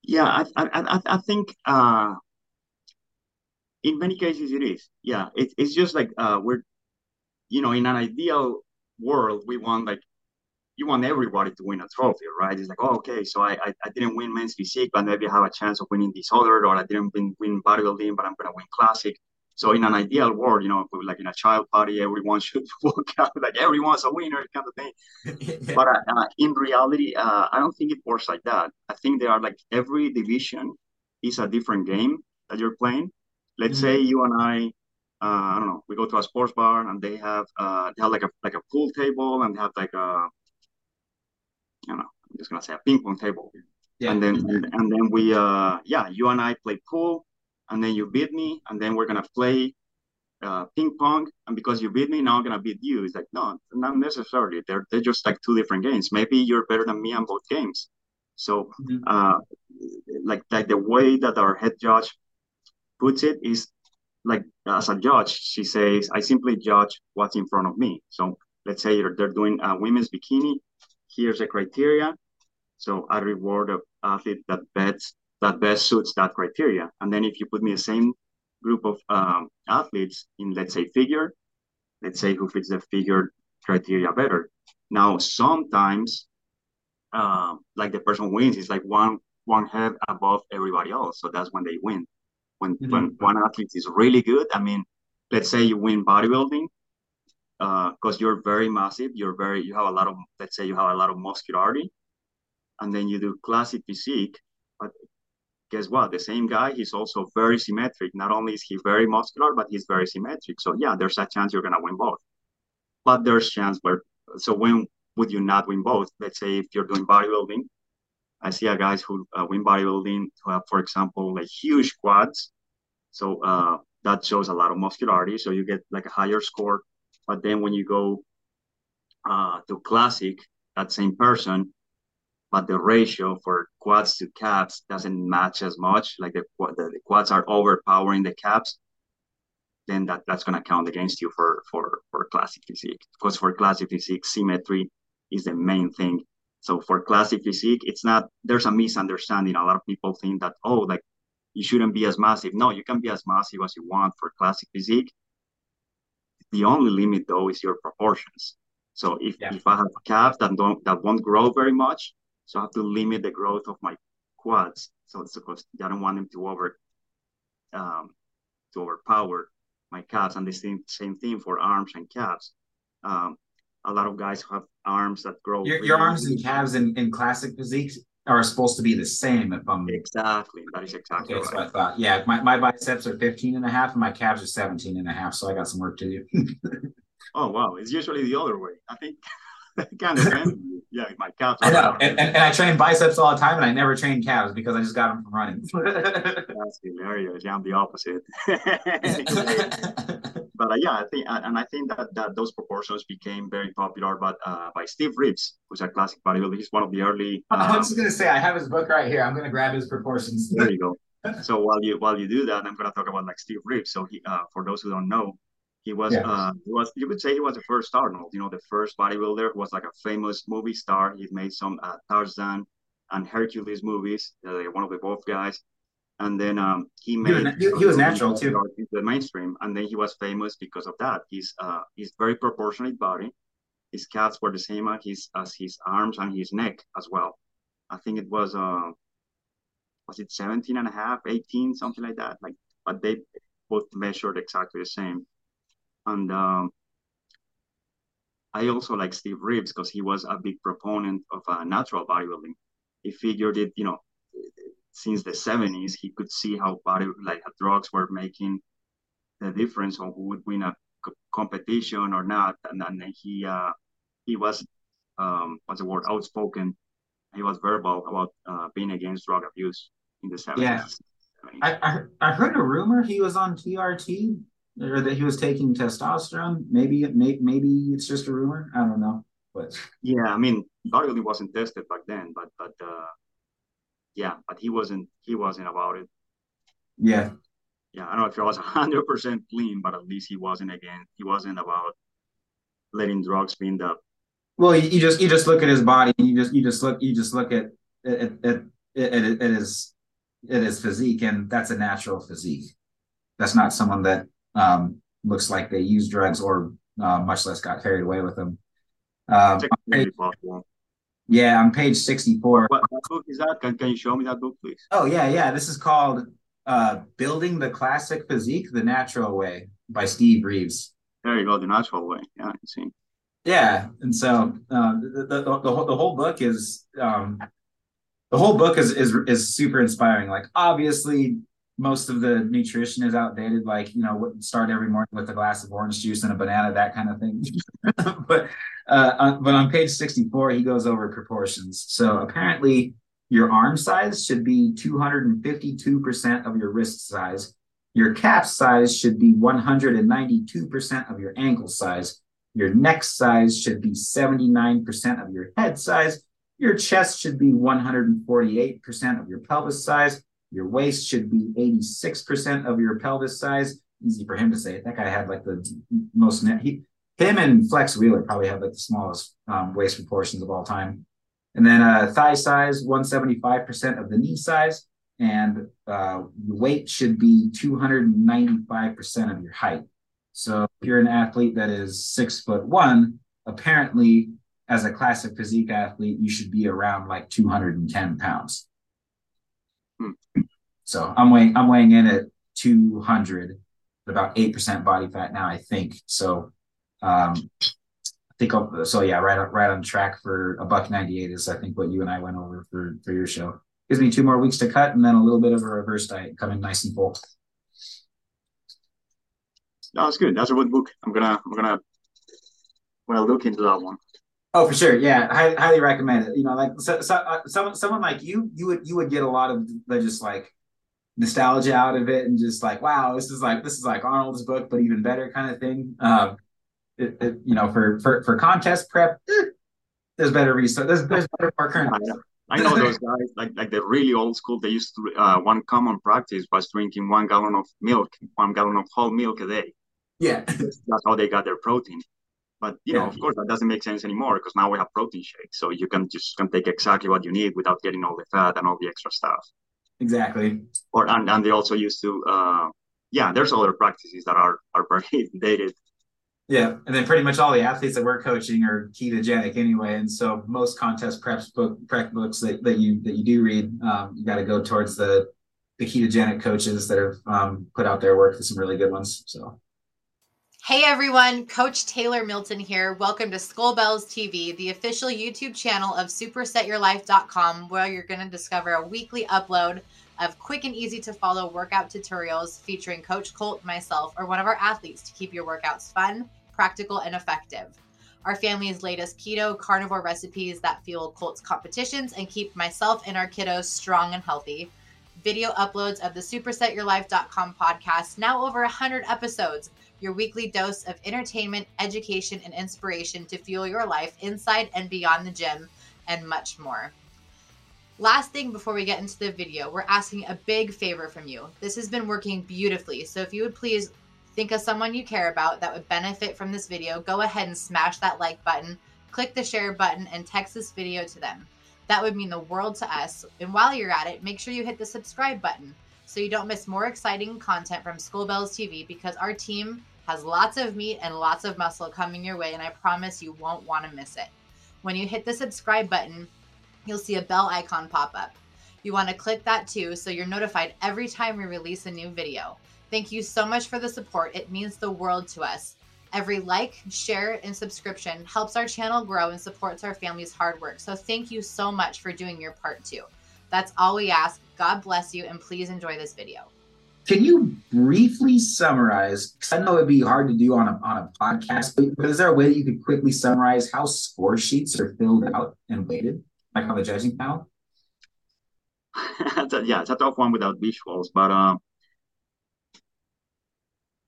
yeah, I, I, I think uh, in many cases it is. Yeah, it, it's just like uh, we're, you know, in an ideal world, we want like you want everybody to win a trophy, right? It's like, oh, okay, so I, I, I didn't win men's physique, but maybe I have a chance of winning this other, or I didn't win, win bodybuilding, but I'm gonna win classic. So in an ideal world, you know, like in a child party, everyone should walk out like everyone's a winner kind of thing. yeah. But uh, uh, in reality, uh, I don't think it works like that. I think there are like every division is a different game that you're playing. Let's mm-hmm. say you and I, I don't know, we go to a sports bar and they have uh, they have like a like a pool table and they have like a, I don't know, I'm just gonna say a ping pong table. Yeah. And then and, and then we uh yeah, you and I play pool and then you beat me, and then we're gonna play uh, ping pong, and because you beat me, now I'm gonna beat you. It's like no, not necessarily. They're they're just like two different games. Maybe you're better than me on both games. So, mm-hmm. uh, like like the way that our head judge puts it is like as a judge, she says, I simply judge what's in front of me. So let's say they're doing a women's bikini. Here's the criteria. So I reward a athlete that bets that best suits that criteria. And then if you put me the same group of um, athletes in, let's say, figure, let's say who fits the figure criteria better. Now, sometimes uh, like the person wins is like one one head above everybody else. So that's when they win. When mm-hmm. when one athlete is really good, I mean, let's say you win bodybuilding, because uh, you're very massive, you're very you have a lot of let's say you have a lot of muscularity, and then you do classic physique, but guess what? The same guy, he's also very symmetric. Not only is he very muscular, but he's very symmetric. So yeah, there's a chance you're gonna win both. But there's chance where so when would you not win both? Let's say if you're doing bodybuilding, I see a guys who uh, win bodybuilding who have, for example, like huge quads. So uh, that shows a lot of muscularity. So you get like a higher score. But then when you go uh, to classic, that same person, but the ratio for quads to caps doesn't match as much. Like the, the, the quads are overpowering the caps, then that, that's going to count against you for, for, for classic physique. Because for classic physique, symmetry is the main thing. So for classic physique, it's not, there's a misunderstanding. A lot of people think that, oh, like you shouldn't be as massive. No, you can be as massive as you want for classic physique. The only limit though is your proportions. So if, yeah. if I have calves that don't that won't grow very much, so I have to limit the growth of my quads. So it's because I don't want them to over um, to overpower my calves. And the same same thing for arms and calves. Um, a lot of guys have arms that grow. Your, really your arms and calves in, in classic physiques are supposed to be the same if I'm exactly that is exactly okay, right. what I thought. Yeah, my, my biceps are 15 and a half and my calves are 17 and a half, so I got some work to do. oh wow, it's usually the other way. I think kind of yeah, my calves. I know, and, and, and, I train biceps all the time, and I never train calves because I just got them from running. That's hilarious. Yeah, I'm the opposite. But uh, yeah, I think, and I think that, that those proportions became very popular. But uh, by Steve Reeves, who's a classic bodybuilder, he's one of the early. Um, I was going to say, I have his book right here. I'm going to grab his proportions. There you go. So while you while you do that, I'm going to talk about like Steve Reeves. So he, uh, for those who don't know, he was yeah. uh, he was you could say he was the first Arnold, you know, the first bodybuilder who was like a famous movie star. He made some uh, Tarzan and Hercules movies. Uh, one of the both guys. And then um, he made he, he was natural too the mainstream, and then he was famous because of that. He's uh he's very proportionate body. His calves were the same as his as his arms and his neck as well. I think it was uh was it 17 and a half, 18, something like that. Like but they both measured exactly the same. And um, I also like Steve Reeves because he was a big proponent of uh, natural bodybuilding. He figured it, you know, since the 70s, he could see how body like drugs were making the difference on who would win a competition or not. And then he uh, he was um, what's the word outspoken. He was verbal about uh, being against drug abuse in the 70s. Yeah. I, I, I heard a rumor he was on TRT or that he was taking testosterone. Maybe maybe maybe it's just a rumor. I don't know. But yeah, I mean, bodybuilding wasn't tested back then, but but uh, yeah, but he wasn't he wasn't about it. Yeah. Yeah, I don't know if he was hundred percent clean, but at least he wasn't again. He wasn't about letting drugs be in the. Well, you, just you just look at his body. You just you just look you just look at at at, at, at his at his physique, and that's a natural physique. That's not someone that um, looks like they used drugs or uh, much less got carried away with them. Um, page, yeah, on page 64. What, what book is that? Can, can you show me that book, please? Oh, yeah, yeah. This is called uh, Building the Classic Physique the Natural Way by Steve Reeves. There you go, the natural way. Yeah, I see. Yeah, and so uh, the, the, the, the, whole, the whole book is um, the whole book is, is is super inspiring. Like obviously most of the nutrition is outdated like you know start every morning with a glass of orange juice and a banana that kind of thing. But uh, on, but on page 64 he goes over proportions. So apparently your arm size should be 252% of your wrist size. Your calf size should be 192% of your ankle size. Your neck size should be 79% of your head size. Your chest should be 148% of your pelvis size your waist should be 86% of your pelvis size. Easy for him to say. That guy had like the most net. He, him and Flex Wheeler probably have like the smallest um, waist proportions of all time. And then uh, thigh size, 175% of the knee size. And uh, weight should be 295% of your height. So if you're an athlete that is six foot one, apparently as a classic physique athlete, you should be around like 210 pounds. So I'm weighing I'm weighing in at 200, about eight percent body fat now, I think. So um, I think I'll, so. Yeah, right right on track for a buck 98 is I think what you and I went over for for your show. Gives me two more weeks to cut and then a little bit of a reverse diet coming nice and full. No, that's good. That's a good book. I'm gonna I'm gonna I'm gonna look into that one. Oh, for sure. Yeah, highly, highly recommend it. You know, like so, so, uh, someone someone like you, you would you would get a lot of the just like nostalgia out of it, and just like, wow, this is like this is like Arnold's book, but even better kind of thing. Um, it, it, you know, for for for contest prep, eh, there's better research. There's there's better more current. I know those guys, like like the really old school. They used to uh, one common practice was drinking one gallon of milk, one gallon of whole milk a day. Yeah, that's how they got their protein. But you yeah. know, of course, that doesn't make sense anymore because now we have protein shakes, so you can just can take exactly what you need without getting all the fat and all the extra stuff. Exactly. Or and, and they also used to, uh, yeah, there's other practices that are are very dated. Yeah, and then pretty much all the athletes that we're coaching are ketogenic anyway, and so most contest preps book prep books that, that you that you do read, um, you got to go towards the the ketogenic coaches that have um, put out their work. There's some really good ones. So Hey everyone, Coach Taylor Milton here. Welcome to Skull Bells TV, the official YouTube channel of supersetyourlife.com, where you're going to discover a weekly upload of quick and easy to follow workout tutorials featuring Coach Colt, myself, or one of our athletes to keep your workouts fun, practical, and effective. Our family's latest keto carnivore recipes that fuel Colt's competitions and keep myself and our kiddos strong and healthy. Video uploads of the supersetyourlife.com podcast, now over 100 episodes your weekly dose of entertainment, education, and inspiration to fuel your life inside and beyond the gym, and much more. Last thing before we get into the video, we're asking a big favor from you. This has been working beautifully, so if you would please think of someone you care about that would benefit from this video, go ahead and smash that like button, click the share button, and text this video to them. That would mean the world to us. And while you're at it, make sure you hit the subscribe button so you don't miss more exciting content from Skull Bells TV because our team has lots of meat and lots of muscle coming your way, and I promise you won't want to miss it. When you hit the subscribe button, you'll see a bell icon pop up. You want to click that too so you're notified every time we release a new video. Thank you so much for the support. It means the world to us. Every like, share, and subscription helps our channel grow and supports our family's hard work. So thank you so much for doing your part too. That's all we ask. God bless you, and please enjoy this video. Can you briefly summarize? Because I know it'd be hard to do on a, on a podcast, but, is there a way that you could quickly summarize how score sheets are filled out and weighted, like on the judging panel? yeah, it's a tough one without visuals, but um,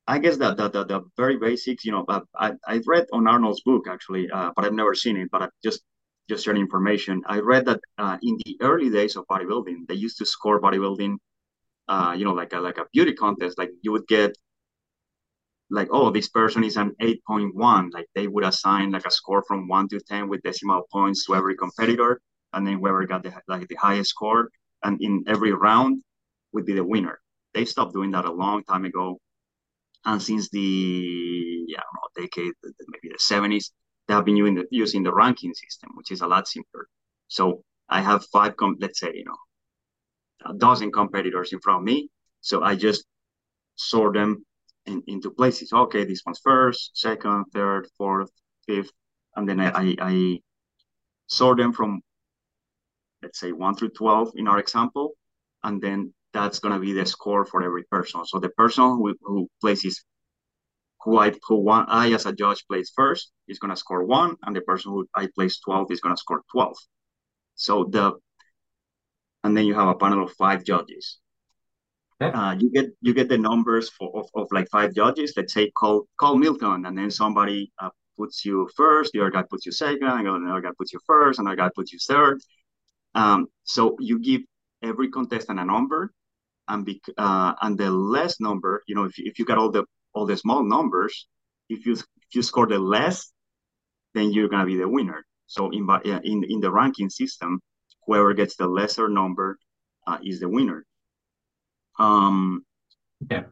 I guess that the, the, the, very basics, you know, I, I've read on Arnold's book actually, uh, but I've never seen it, but I just just sharing information. I read that uh, in the early days of bodybuilding, they used to score bodybuilding, uh, you know, like a like a beauty contest. Like you would get, like, oh, this person is an eight point one. Like they would assign like a score from one to ten with decimal points to every competitor, and then whoever got the like the highest score, and in every round would be the winner. They stopped doing that a long time ago, and since the yeah, know, decade maybe the seventies, they have been using the, using the ranking system, which is a lot simpler. So I have five, com- let's say, you know, a dozen competitors in front of me. So I just sort them in, into places. Okay, this one's first, second, third, fourth, fifth, and then I, I, sort them from, let's say, one through 12 in our example. And then that's going to be the score for every person. So the person who, who places who I who one I as a judge plays first is gonna score one, and the person who I place twelve is gonna score twelve. So the and then you have a panel of five judges. Uh, you get you get the numbers for of, of like five judges. Let's say Colt Colt Milton, and then somebody uh, puts you first, the other guy puts you second, and another guy puts you first, another guy puts you third. Um, so you give every contestant a number, and be, uh, and the less number, you know, if, if you got all the all the small numbers, if you if you score the less, then you're gonna be the winner. So in in in the ranking system, whoever gets the lesser number uh, is the winner. Um, yeah.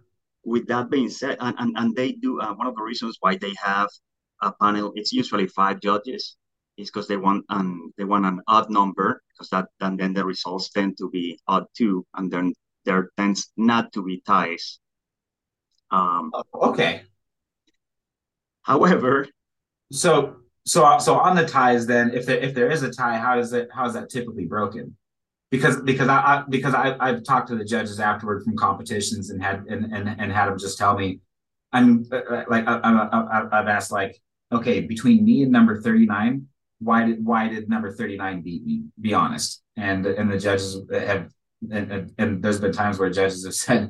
With that being said, and and, and they do uh, one of the reasons why they have a panel. It's usually five judges. is because they want an they want an odd number because that and then the results tend to be odd too, and then there tends not to be ties. Um, oh, okay. However, so so so on the ties, then if there if there is a tie, how is it how is that typically broken? Because because I, I because I I've talked to the judges afterward from competitions and had and and, and had them just tell me, I'm uh, uh, like I, I, I've asked like okay between me and number thirty nine, why did why did number thirty nine beat me? Be honest, and and the judges have and, and, and there's been times where judges have said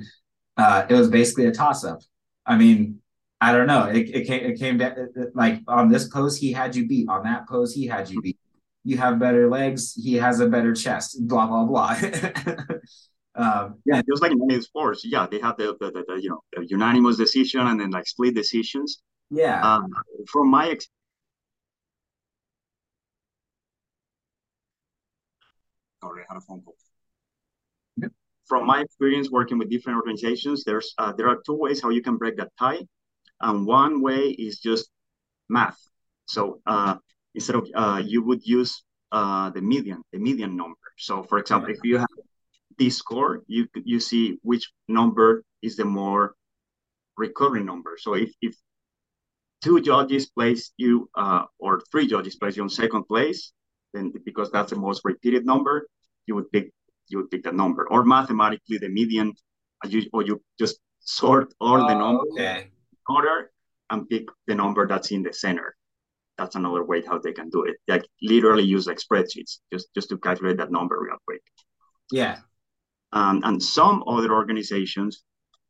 uh, it was basically a toss up. I mean, I don't know. It, it came it came down like on this pose he had you beat. On that pose he had you beat. You have better legs. He has a better chest. Blah blah blah. um, yeah, just like in many sports, yeah, they have the, the, the, the, you know the unanimous decision and then like split decisions. Yeah. Um, from my experience. sorry, I had a phone call. From my experience working with different organizations, there's uh, there are two ways how you can break that tie. And one way is just math. So uh, instead of uh, you would use uh, the median, the median number. So for example, if you have this score, you you see which number is the more recurring number. So if, if two judges place you uh, or three judges place you on second place, then because that's the most repeated number, you would pick you would pick that number. Or mathematically, the median, you, or you just sort all oh, the numbers. Okay order and pick the number that's in the center. That's another way how they can do it. Like literally use like spreadsheets just just to calculate that number real quick. Yeah. Um, and some other organizations,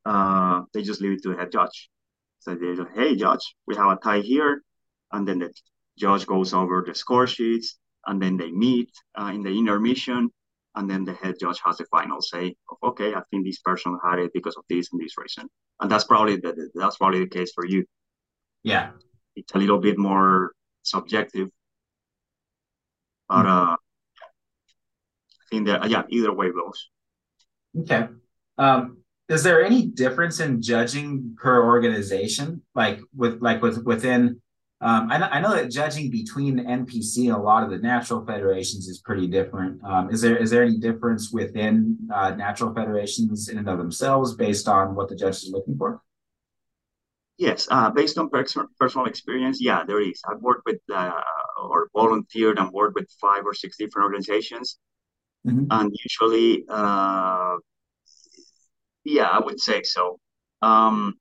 uh, they just leave it to the head judge. So they say, hey, judge, we have a tie here. And then the judge goes over the score sheets and then they meet uh, in the intermission and then the head judge has the final say of okay i think this person had it because of this and this reason. And that's probably the that's probably the case for you. Yeah. It's a little bit more subjective. But mm-hmm. uh i think that yeah either way goes. Okay. Um is there any difference in judging per organization? Like with like with within um, I, know, I know that judging between the NPC and a lot of the natural federations is pretty different. Um, is there is there any difference within uh, natural federations in and of themselves based on what the judge is looking for? Yes, uh, based on personal personal experience, yeah, there is. I've worked with uh, or volunteered and worked with five or six different organizations, mm-hmm. and usually, uh, yeah, I would say so. Um,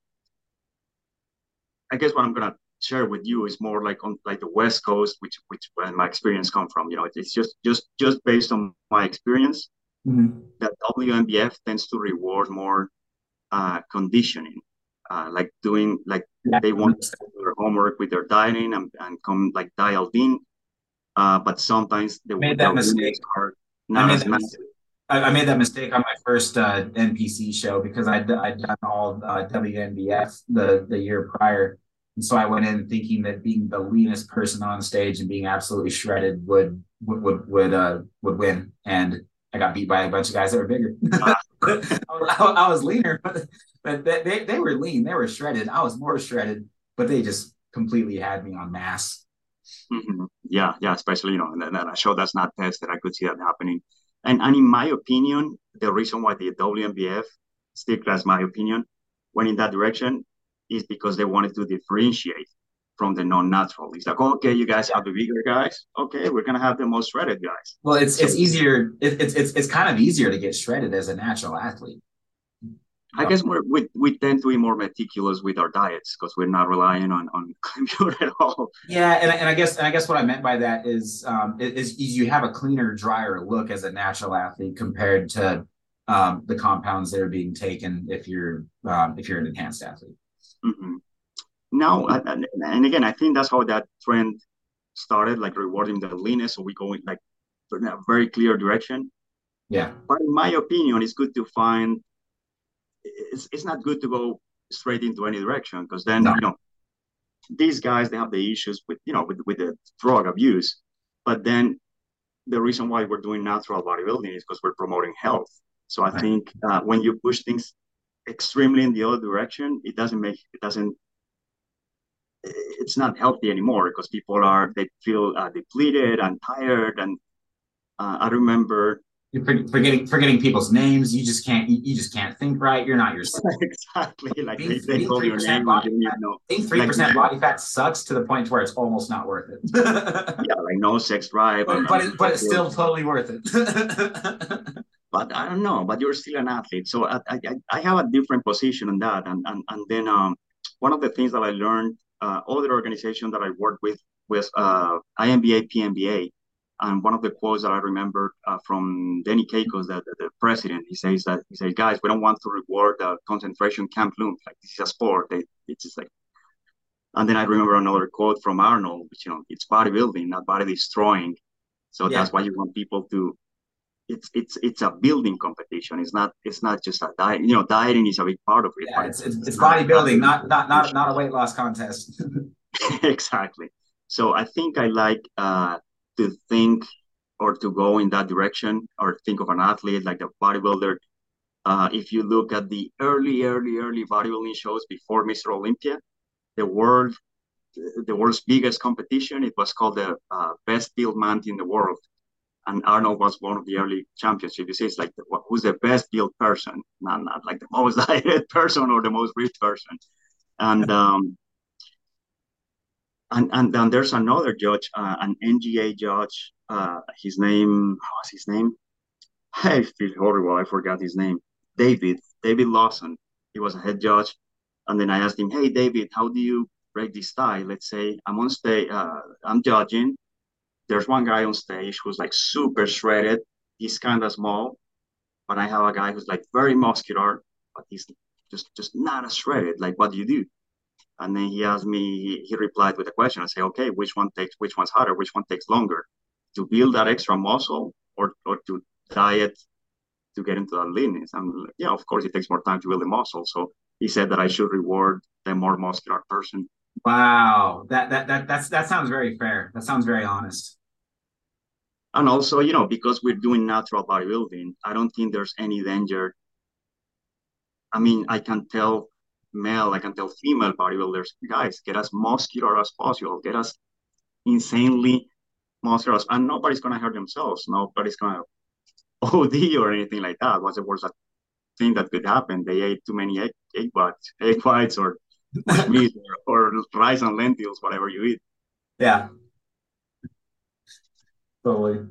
I guess what I'm gonna share with you is more like on like the West Coast, which which where my experience come from. You know, it's just just just based on my experience mm-hmm. that WNBF tends to reward more uh, conditioning, uh, like doing like yeah. they want to do their homework with their dieting and, and come like dialed in. Uh, but sometimes they made that mistake. Are not I made, that I, I made that mistake on my first uh, NPC show because I'd, I'd done all uh, WNBF the the year prior and so I went in thinking that being the leanest person on stage and being absolutely shredded would would would would, uh, would win. And I got beat by a bunch of guys that were bigger. I, I, was leaner, but, but they, they were lean. They were shredded. I was more shredded, but they just completely had me on mass. Mm-hmm. Yeah, yeah, especially you know, in a show that's not tested, I could see that happening. And and in my opinion, the reason why the WNBF still as my opinion, went in that direction is because they wanted to differentiate from the non-natural. It's like, okay, you guys have the bigger guys. Okay, we're gonna have the most shredded guys. Well, it's so, it's easier. It, it's it's it's kind of easier to get shredded as a natural athlete. I guess we're, we we tend to be more meticulous with our diets because we're not relying on on computer at all. Yeah, and, and I guess and I guess what I meant by that is um, is, is you have a cleaner, drier look as a natural athlete compared to um, the compounds that are being taken if you're um, if you're an enhanced athlete. Mm-hmm. Now, and, again, I think that's how that trend started, like rewarding the leanness. So we go in like in a very clear direction. Yeah. But in my opinion, it's good to find. It's, it's not good to go straight into any direction because then no. you know these guys they have the issues with you know with with the drug abuse, but then the reason why we're doing natural bodybuilding is because we're promoting health. So I right. think uh, when you push things extremely in the other direction, it doesn't make it doesn't it's not healthy anymore because people are they feel uh, depleted and tired and uh, i remember you're forgetting forgetting people's names. You just can't you, you just can't think right. You're not yourself. Exactly. Like being, they, they call your name body you know. three percent body fat sucks to the point where it's almost not worth it. Yeah like no sex drive but, but, it, but it's still totally worth it but i don't know but you're still an athlete so i i, I have a different position on that and and, and then um one of the things that i learned uh, other organization that I worked with was uh, INBA PNBA. And one of the quotes that I remember uh, from Denny Kakos, the, the, the, president, he says that he says, "Guys, we don't want to reward the concentration camp loom. Like this is a sport. They, it's just like." And then I remember another quote from Arnold, which you know, it's bodybuilding, not body destroying. So yeah. that's why you want people to it's it's it's a building competition. It's not it's not just a diet. You know, dieting is a big part of it. Yeah, it's, it's, it's bodybuilding, not not not not a weight loss contest. exactly. So I think I like uh, to think or to go in that direction or think of an athlete like a bodybuilder. Uh, if you look at the early, early, early bodybuilding shows before Mr. Olympia, the world, the world's biggest competition, it was called the uh, best built man in the world and Arnold was one of the early champions. If you say it's like the, who's the best built person, not, not like the most dieted person or the most rich person, and um, and and then there's another judge, uh, an NGA judge. Uh, his name, what's his name? I feel horrible. I forgot his name. David David Lawson. He was a head judge, and then I asked him, "Hey, David, how do you break this tie? Let's say I'm on stage, uh, I'm judging, there's one guy on stage who's like super shredded. He's kind of small, but I have a guy who's like very muscular, but he's just just not as shredded. Like, what do you do? And then he asked me. He, he replied with a question. I say, okay, which one takes? Which one's harder? Which one takes longer? To build that extra muscle or or to diet to get into that leanness? I'm like, yeah, of course, it takes more time to build the muscle. So he said that I should reward the more muscular person. Wow, that that that that's that sounds very fair. That sounds very honest. And also, you know, because we're doing natural bodybuilding, I don't think there's any danger. I mean, I can tell male, I can tell female bodybuilders, guys, get as muscular as possible, get as insanely muscular, as, and nobody's gonna hurt themselves. Nobody's gonna OD or anything like that. What's the worst thing that could happen? They ate too many egg, egg whites, egg whites, or meat, or, or rice and lentils, whatever you eat. Yeah, Totally.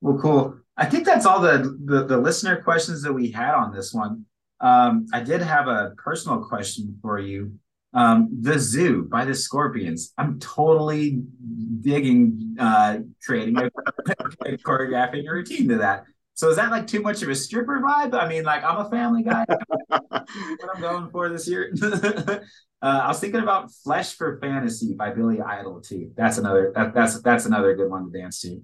Well, cool. I think that's all the, the, the listener questions that we had on this one. Um, I did have a personal question for you. Um, the zoo by the Scorpions. I'm totally digging uh, creating a choreographing a routine to that. So is that like too much of a stripper vibe? I mean, like I'm a family guy. what I'm going for this year. uh, I was thinking about "Flesh for Fantasy" by Billy Idol too. That's another that, that's that's another good one to dance to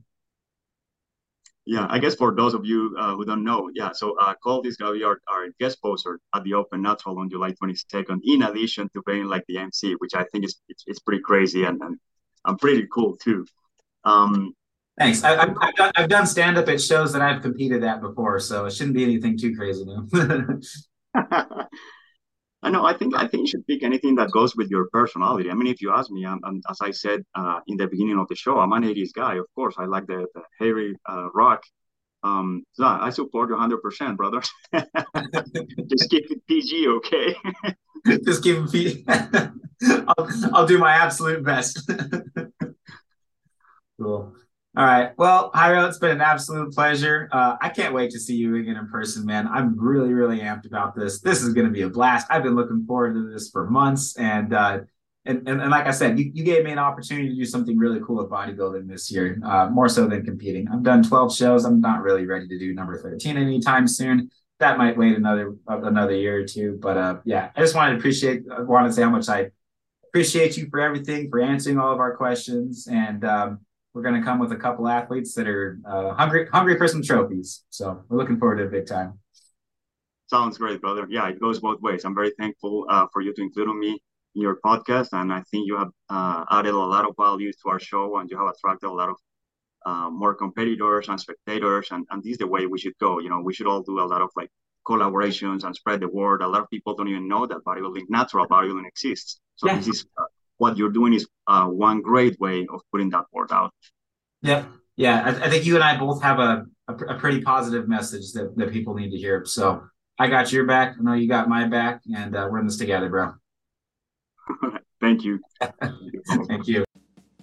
yeah, I guess for those of you uh, who don't know, yeah, so uh, Colt is gonna be our, our guest poster at the Open Natural on July 22nd, in addition to being like the MC, which I think is it's, it's pretty crazy and, and I'm pretty cool too. Um, Thanks. I, have done, I've done stand up at shows that I've competed at before, so it shouldn't be anything too crazy new. I know. I think I think you should pick anything that goes with your personality. I mean, if you ask me, I'm, I'm as I said uh, in the beginning of the show, I'm an 80s guy. Of course, I like the, the hairy uh, rock. Um, so I support you 100, percent brother. Just keep it PG, okay? Just keep it PG. I'll, I'll do my absolute best. cool. All right. Well, Jairo, it's been an absolute pleasure. Uh, I can't wait to see you again in person, man. I'm really, really amped about this. This is going to be a blast. I've been looking forward to this for months. And, uh, and, and, and like I said, you, you gave me an opportunity to do something really cool with bodybuilding this year, uh, more so than competing. I've done 12 shows. I'm not really ready to do number 13 anytime soon. That might wait another another year or two. But uh, yeah, I just wanted to appreciate, I wanted to say how much I appreciate you for everything, for answering all of our questions. And, um, we're going to come with a couple athletes that are uh, hungry hungry for some trophies. So we're looking forward to a big time. Sounds great, brother. Yeah, it goes both ways. I'm very thankful uh, for you to include me in your podcast, and I think you have uh, added a lot of value to our show, and you have attracted a lot of uh, more competitors and spectators, and, and this is the way we should go. You know, we should all do a lot of like collaborations and spread the word. A lot of people don't even know that bodybuilding, natural bodybuilding exists. So yeah. this is what you're doing is uh, one great way of putting that word out. Yeah, yeah. I, I think you and I both have a, a, a pretty positive message that, that people need to hear. So I got your back. I know you got my back, and uh, we're in this together, bro. Thank you. Thank you.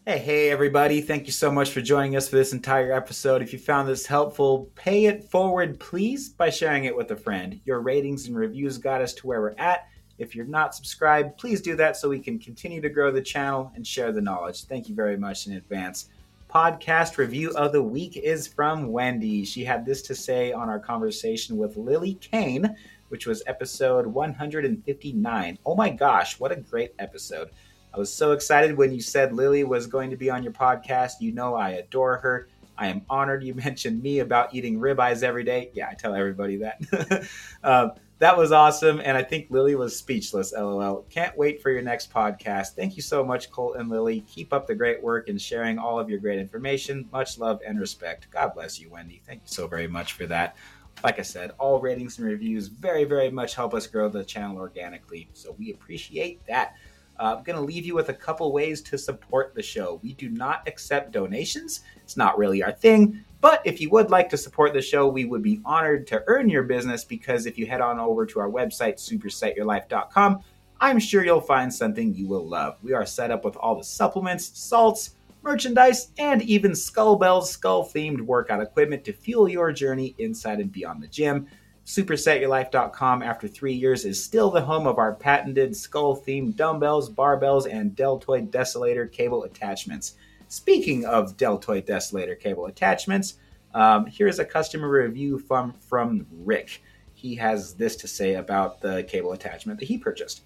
Hey, hey, everybody. Thank you so much for joining us for this entire episode. If you found this helpful, pay it forward, please, by sharing it with a friend. Your ratings and reviews got us to where we're at. If you're not subscribed, please do that so we can continue to grow the channel and share the knowledge. Thank you very much in advance. Podcast review of the week is from Wendy. She had this to say on our conversation with Lily Kane, which was episode 159. Oh my gosh, what a great episode! I was so excited when you said Lily was going to be on your podcast. You know, I adore her. I am honored you mentioned me about eating ribeyes every day. Yeah, I tell everybody that. uh, that was awesome. And I think Lily was speechless. LOL. Can't wait for your next podcast. Thank you so much, Colt and Lily. Keep up the great work and sharing all of your great information. Much love and respect. God bless you, Wendy. Thank you so very much for that. Like I said, all ratings and reviews very, very much help us grow the channel organically. So we appreciate that. Uh, I'm going to leave you with a couple ways to support the show. We do not accept donations, it's not really our thing. But if you would like to support the show, we would be honored to earn your business because if you head on over to our website, supersetyourlife.com, I'm sure you'll find something you will love. We are set up with all the supplements, salts, merchandise, and even Skull Bells skull themed workout equipment to fuel your journey inside and beyond the gym. SupersetYourLife.com, after three years, is still the home of our patented skull themed dumbbells, barbells, and deltoid desolator cable attachments. Speaking of deltoid desolator cable attachments, um, here's a customer review from, from Rick. He has this to say about the cable attachment that he purchased.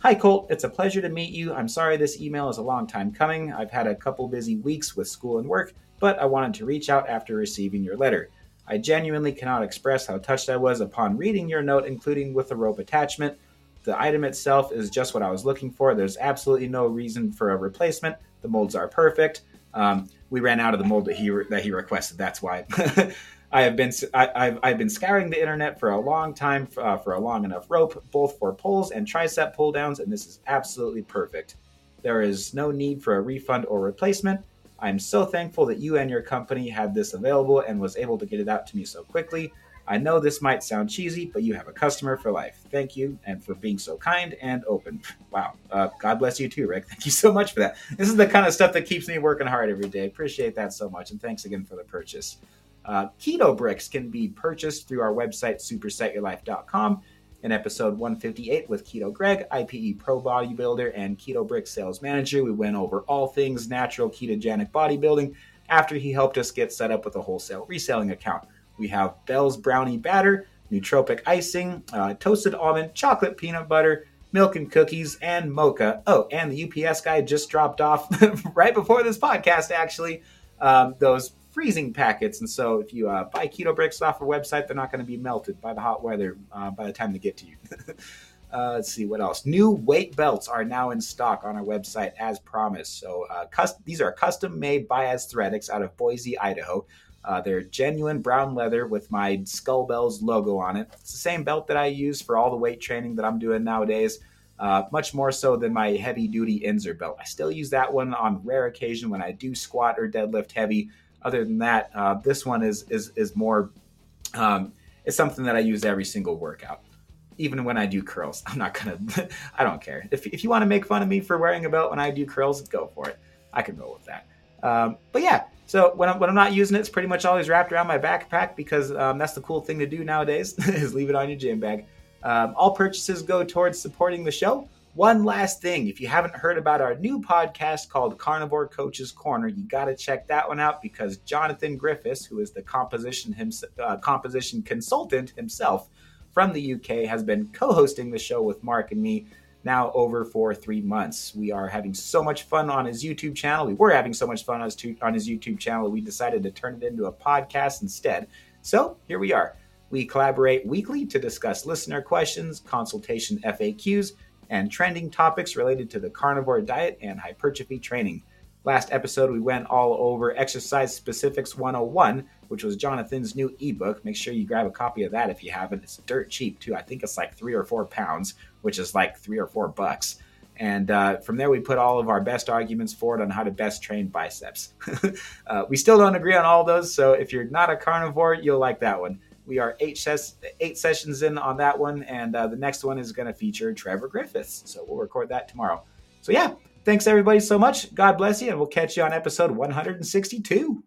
Hi, Colt. It's a pleasure to meet you. I'm sorry this email is a long time coming. I've had a couple busy weeks with school and work, but I wanted to reach out after receiving your letter. I genuinely cannot express how touched I was upon reading your note, including with the rope attachment. The item itself is just what I was looking for. There's absolutely no reason for a replacement. The molds are perfect. Um, we ran out of the mold that he re- that he requested. That's why. I have been I, have I've been scouring the internet for a long time uh, for a long enough rope, both for pulls and tricep pull downs, and this is absolutely perfect. There is no need for a refund or replacement. I'm so thankful that you and your company had this available and was able to get it out to me so quickly. I know this might sound cheesy, but you have a customer for life. Thank you, and for being so kind and open. Wow. Uh, God bless you too, Rick. Thank you so much for that. This is the kind of stuff that keeps me working hard every day. Appreciate that so much, and thanks again for the purchase. Uh, keto bricks can be purchased through our website, supersetyourlife.com in episode 158 with Keto Greg, IPE Pro Bodybuilder, and Keto Brick Sales Manager. We went over all things natural ketogenic bodybuilding after he helped us get set up with a wholesale reselling account. We have Bell's Brownie Batter, nootropic icing, uh, toasted almond, chocolate peanut butter, milk and cookies, and mocha. Oh, and the UPS guy just dropped off right before this podcast, actually. Um, those freezing packets. And so if you uh, buy keto bricks off our website, they're not going to be melted by the hot weather uh, by the time they get to you. uh, let's see what else. New weight belts are now in stock on our website as promised. So uh, cust- these are custom made by Aesthetix out of Boise, Idaho. Uh, they're genuine brown leather with my Skull Bells logo on it. It's the same belt that I use for all the weight training that I'm doing nowadays. Uh, much more so than my heavy duty Inzer belt. I still use that one on rare occasion when I do squat or deadlift heavy, other than that, uh, this one is is is more. Um, it's something that I use every single workout, even when I do curls. I'm not gonna. I don't care if if you want to make fun of me for wearing a belt when I do curls, go for it. I can roll with that. Um, but yeah, so when I'm, when I'm not using it, it's pretty much always wrapped around my backpack because um, that's the cool thing to do nowadays is leave it on your gym bag. Um, all purchases go towards supporting the show. One last thing if you haven't heard about our new podcast called Carnivore Coaches Corner, you got to check that one out because Jonathan Griffiths, who is the composition, uh, composition consultant himself from the UK, has been co hosting the show with Mark and me now over for three months. We are having so much fun on his YouTube channel. We were having so much fun on his, on his YouTube channel, we decided to turn it into a podcast instead. So here we are. We collaborate weekly to discuss listener questions, consultation FAQs, and trending topics related to the carnivore diet and hypertrophy training. Last episode, we went all over Exercise Specifics 101, which was Jonathan's new ebook. Make sure you grab a copy of that if you haven't. It's dirt cheap, too. I think it's like three or four pounds, which is like three or four bucks. And uh, from there, we put all of our best arguments forward on how to best train biceps. uh, we still don't agree on all those, so if you're not a carnivore, you'll like that one. We are eight, ses- eight sessions in on that one, and uh, the next one is going to feature Trevor Griffiths. So we'll record that tomorrow. So, yeah, thanks everybody so much. God bless you, and we'll catch you on episode 162.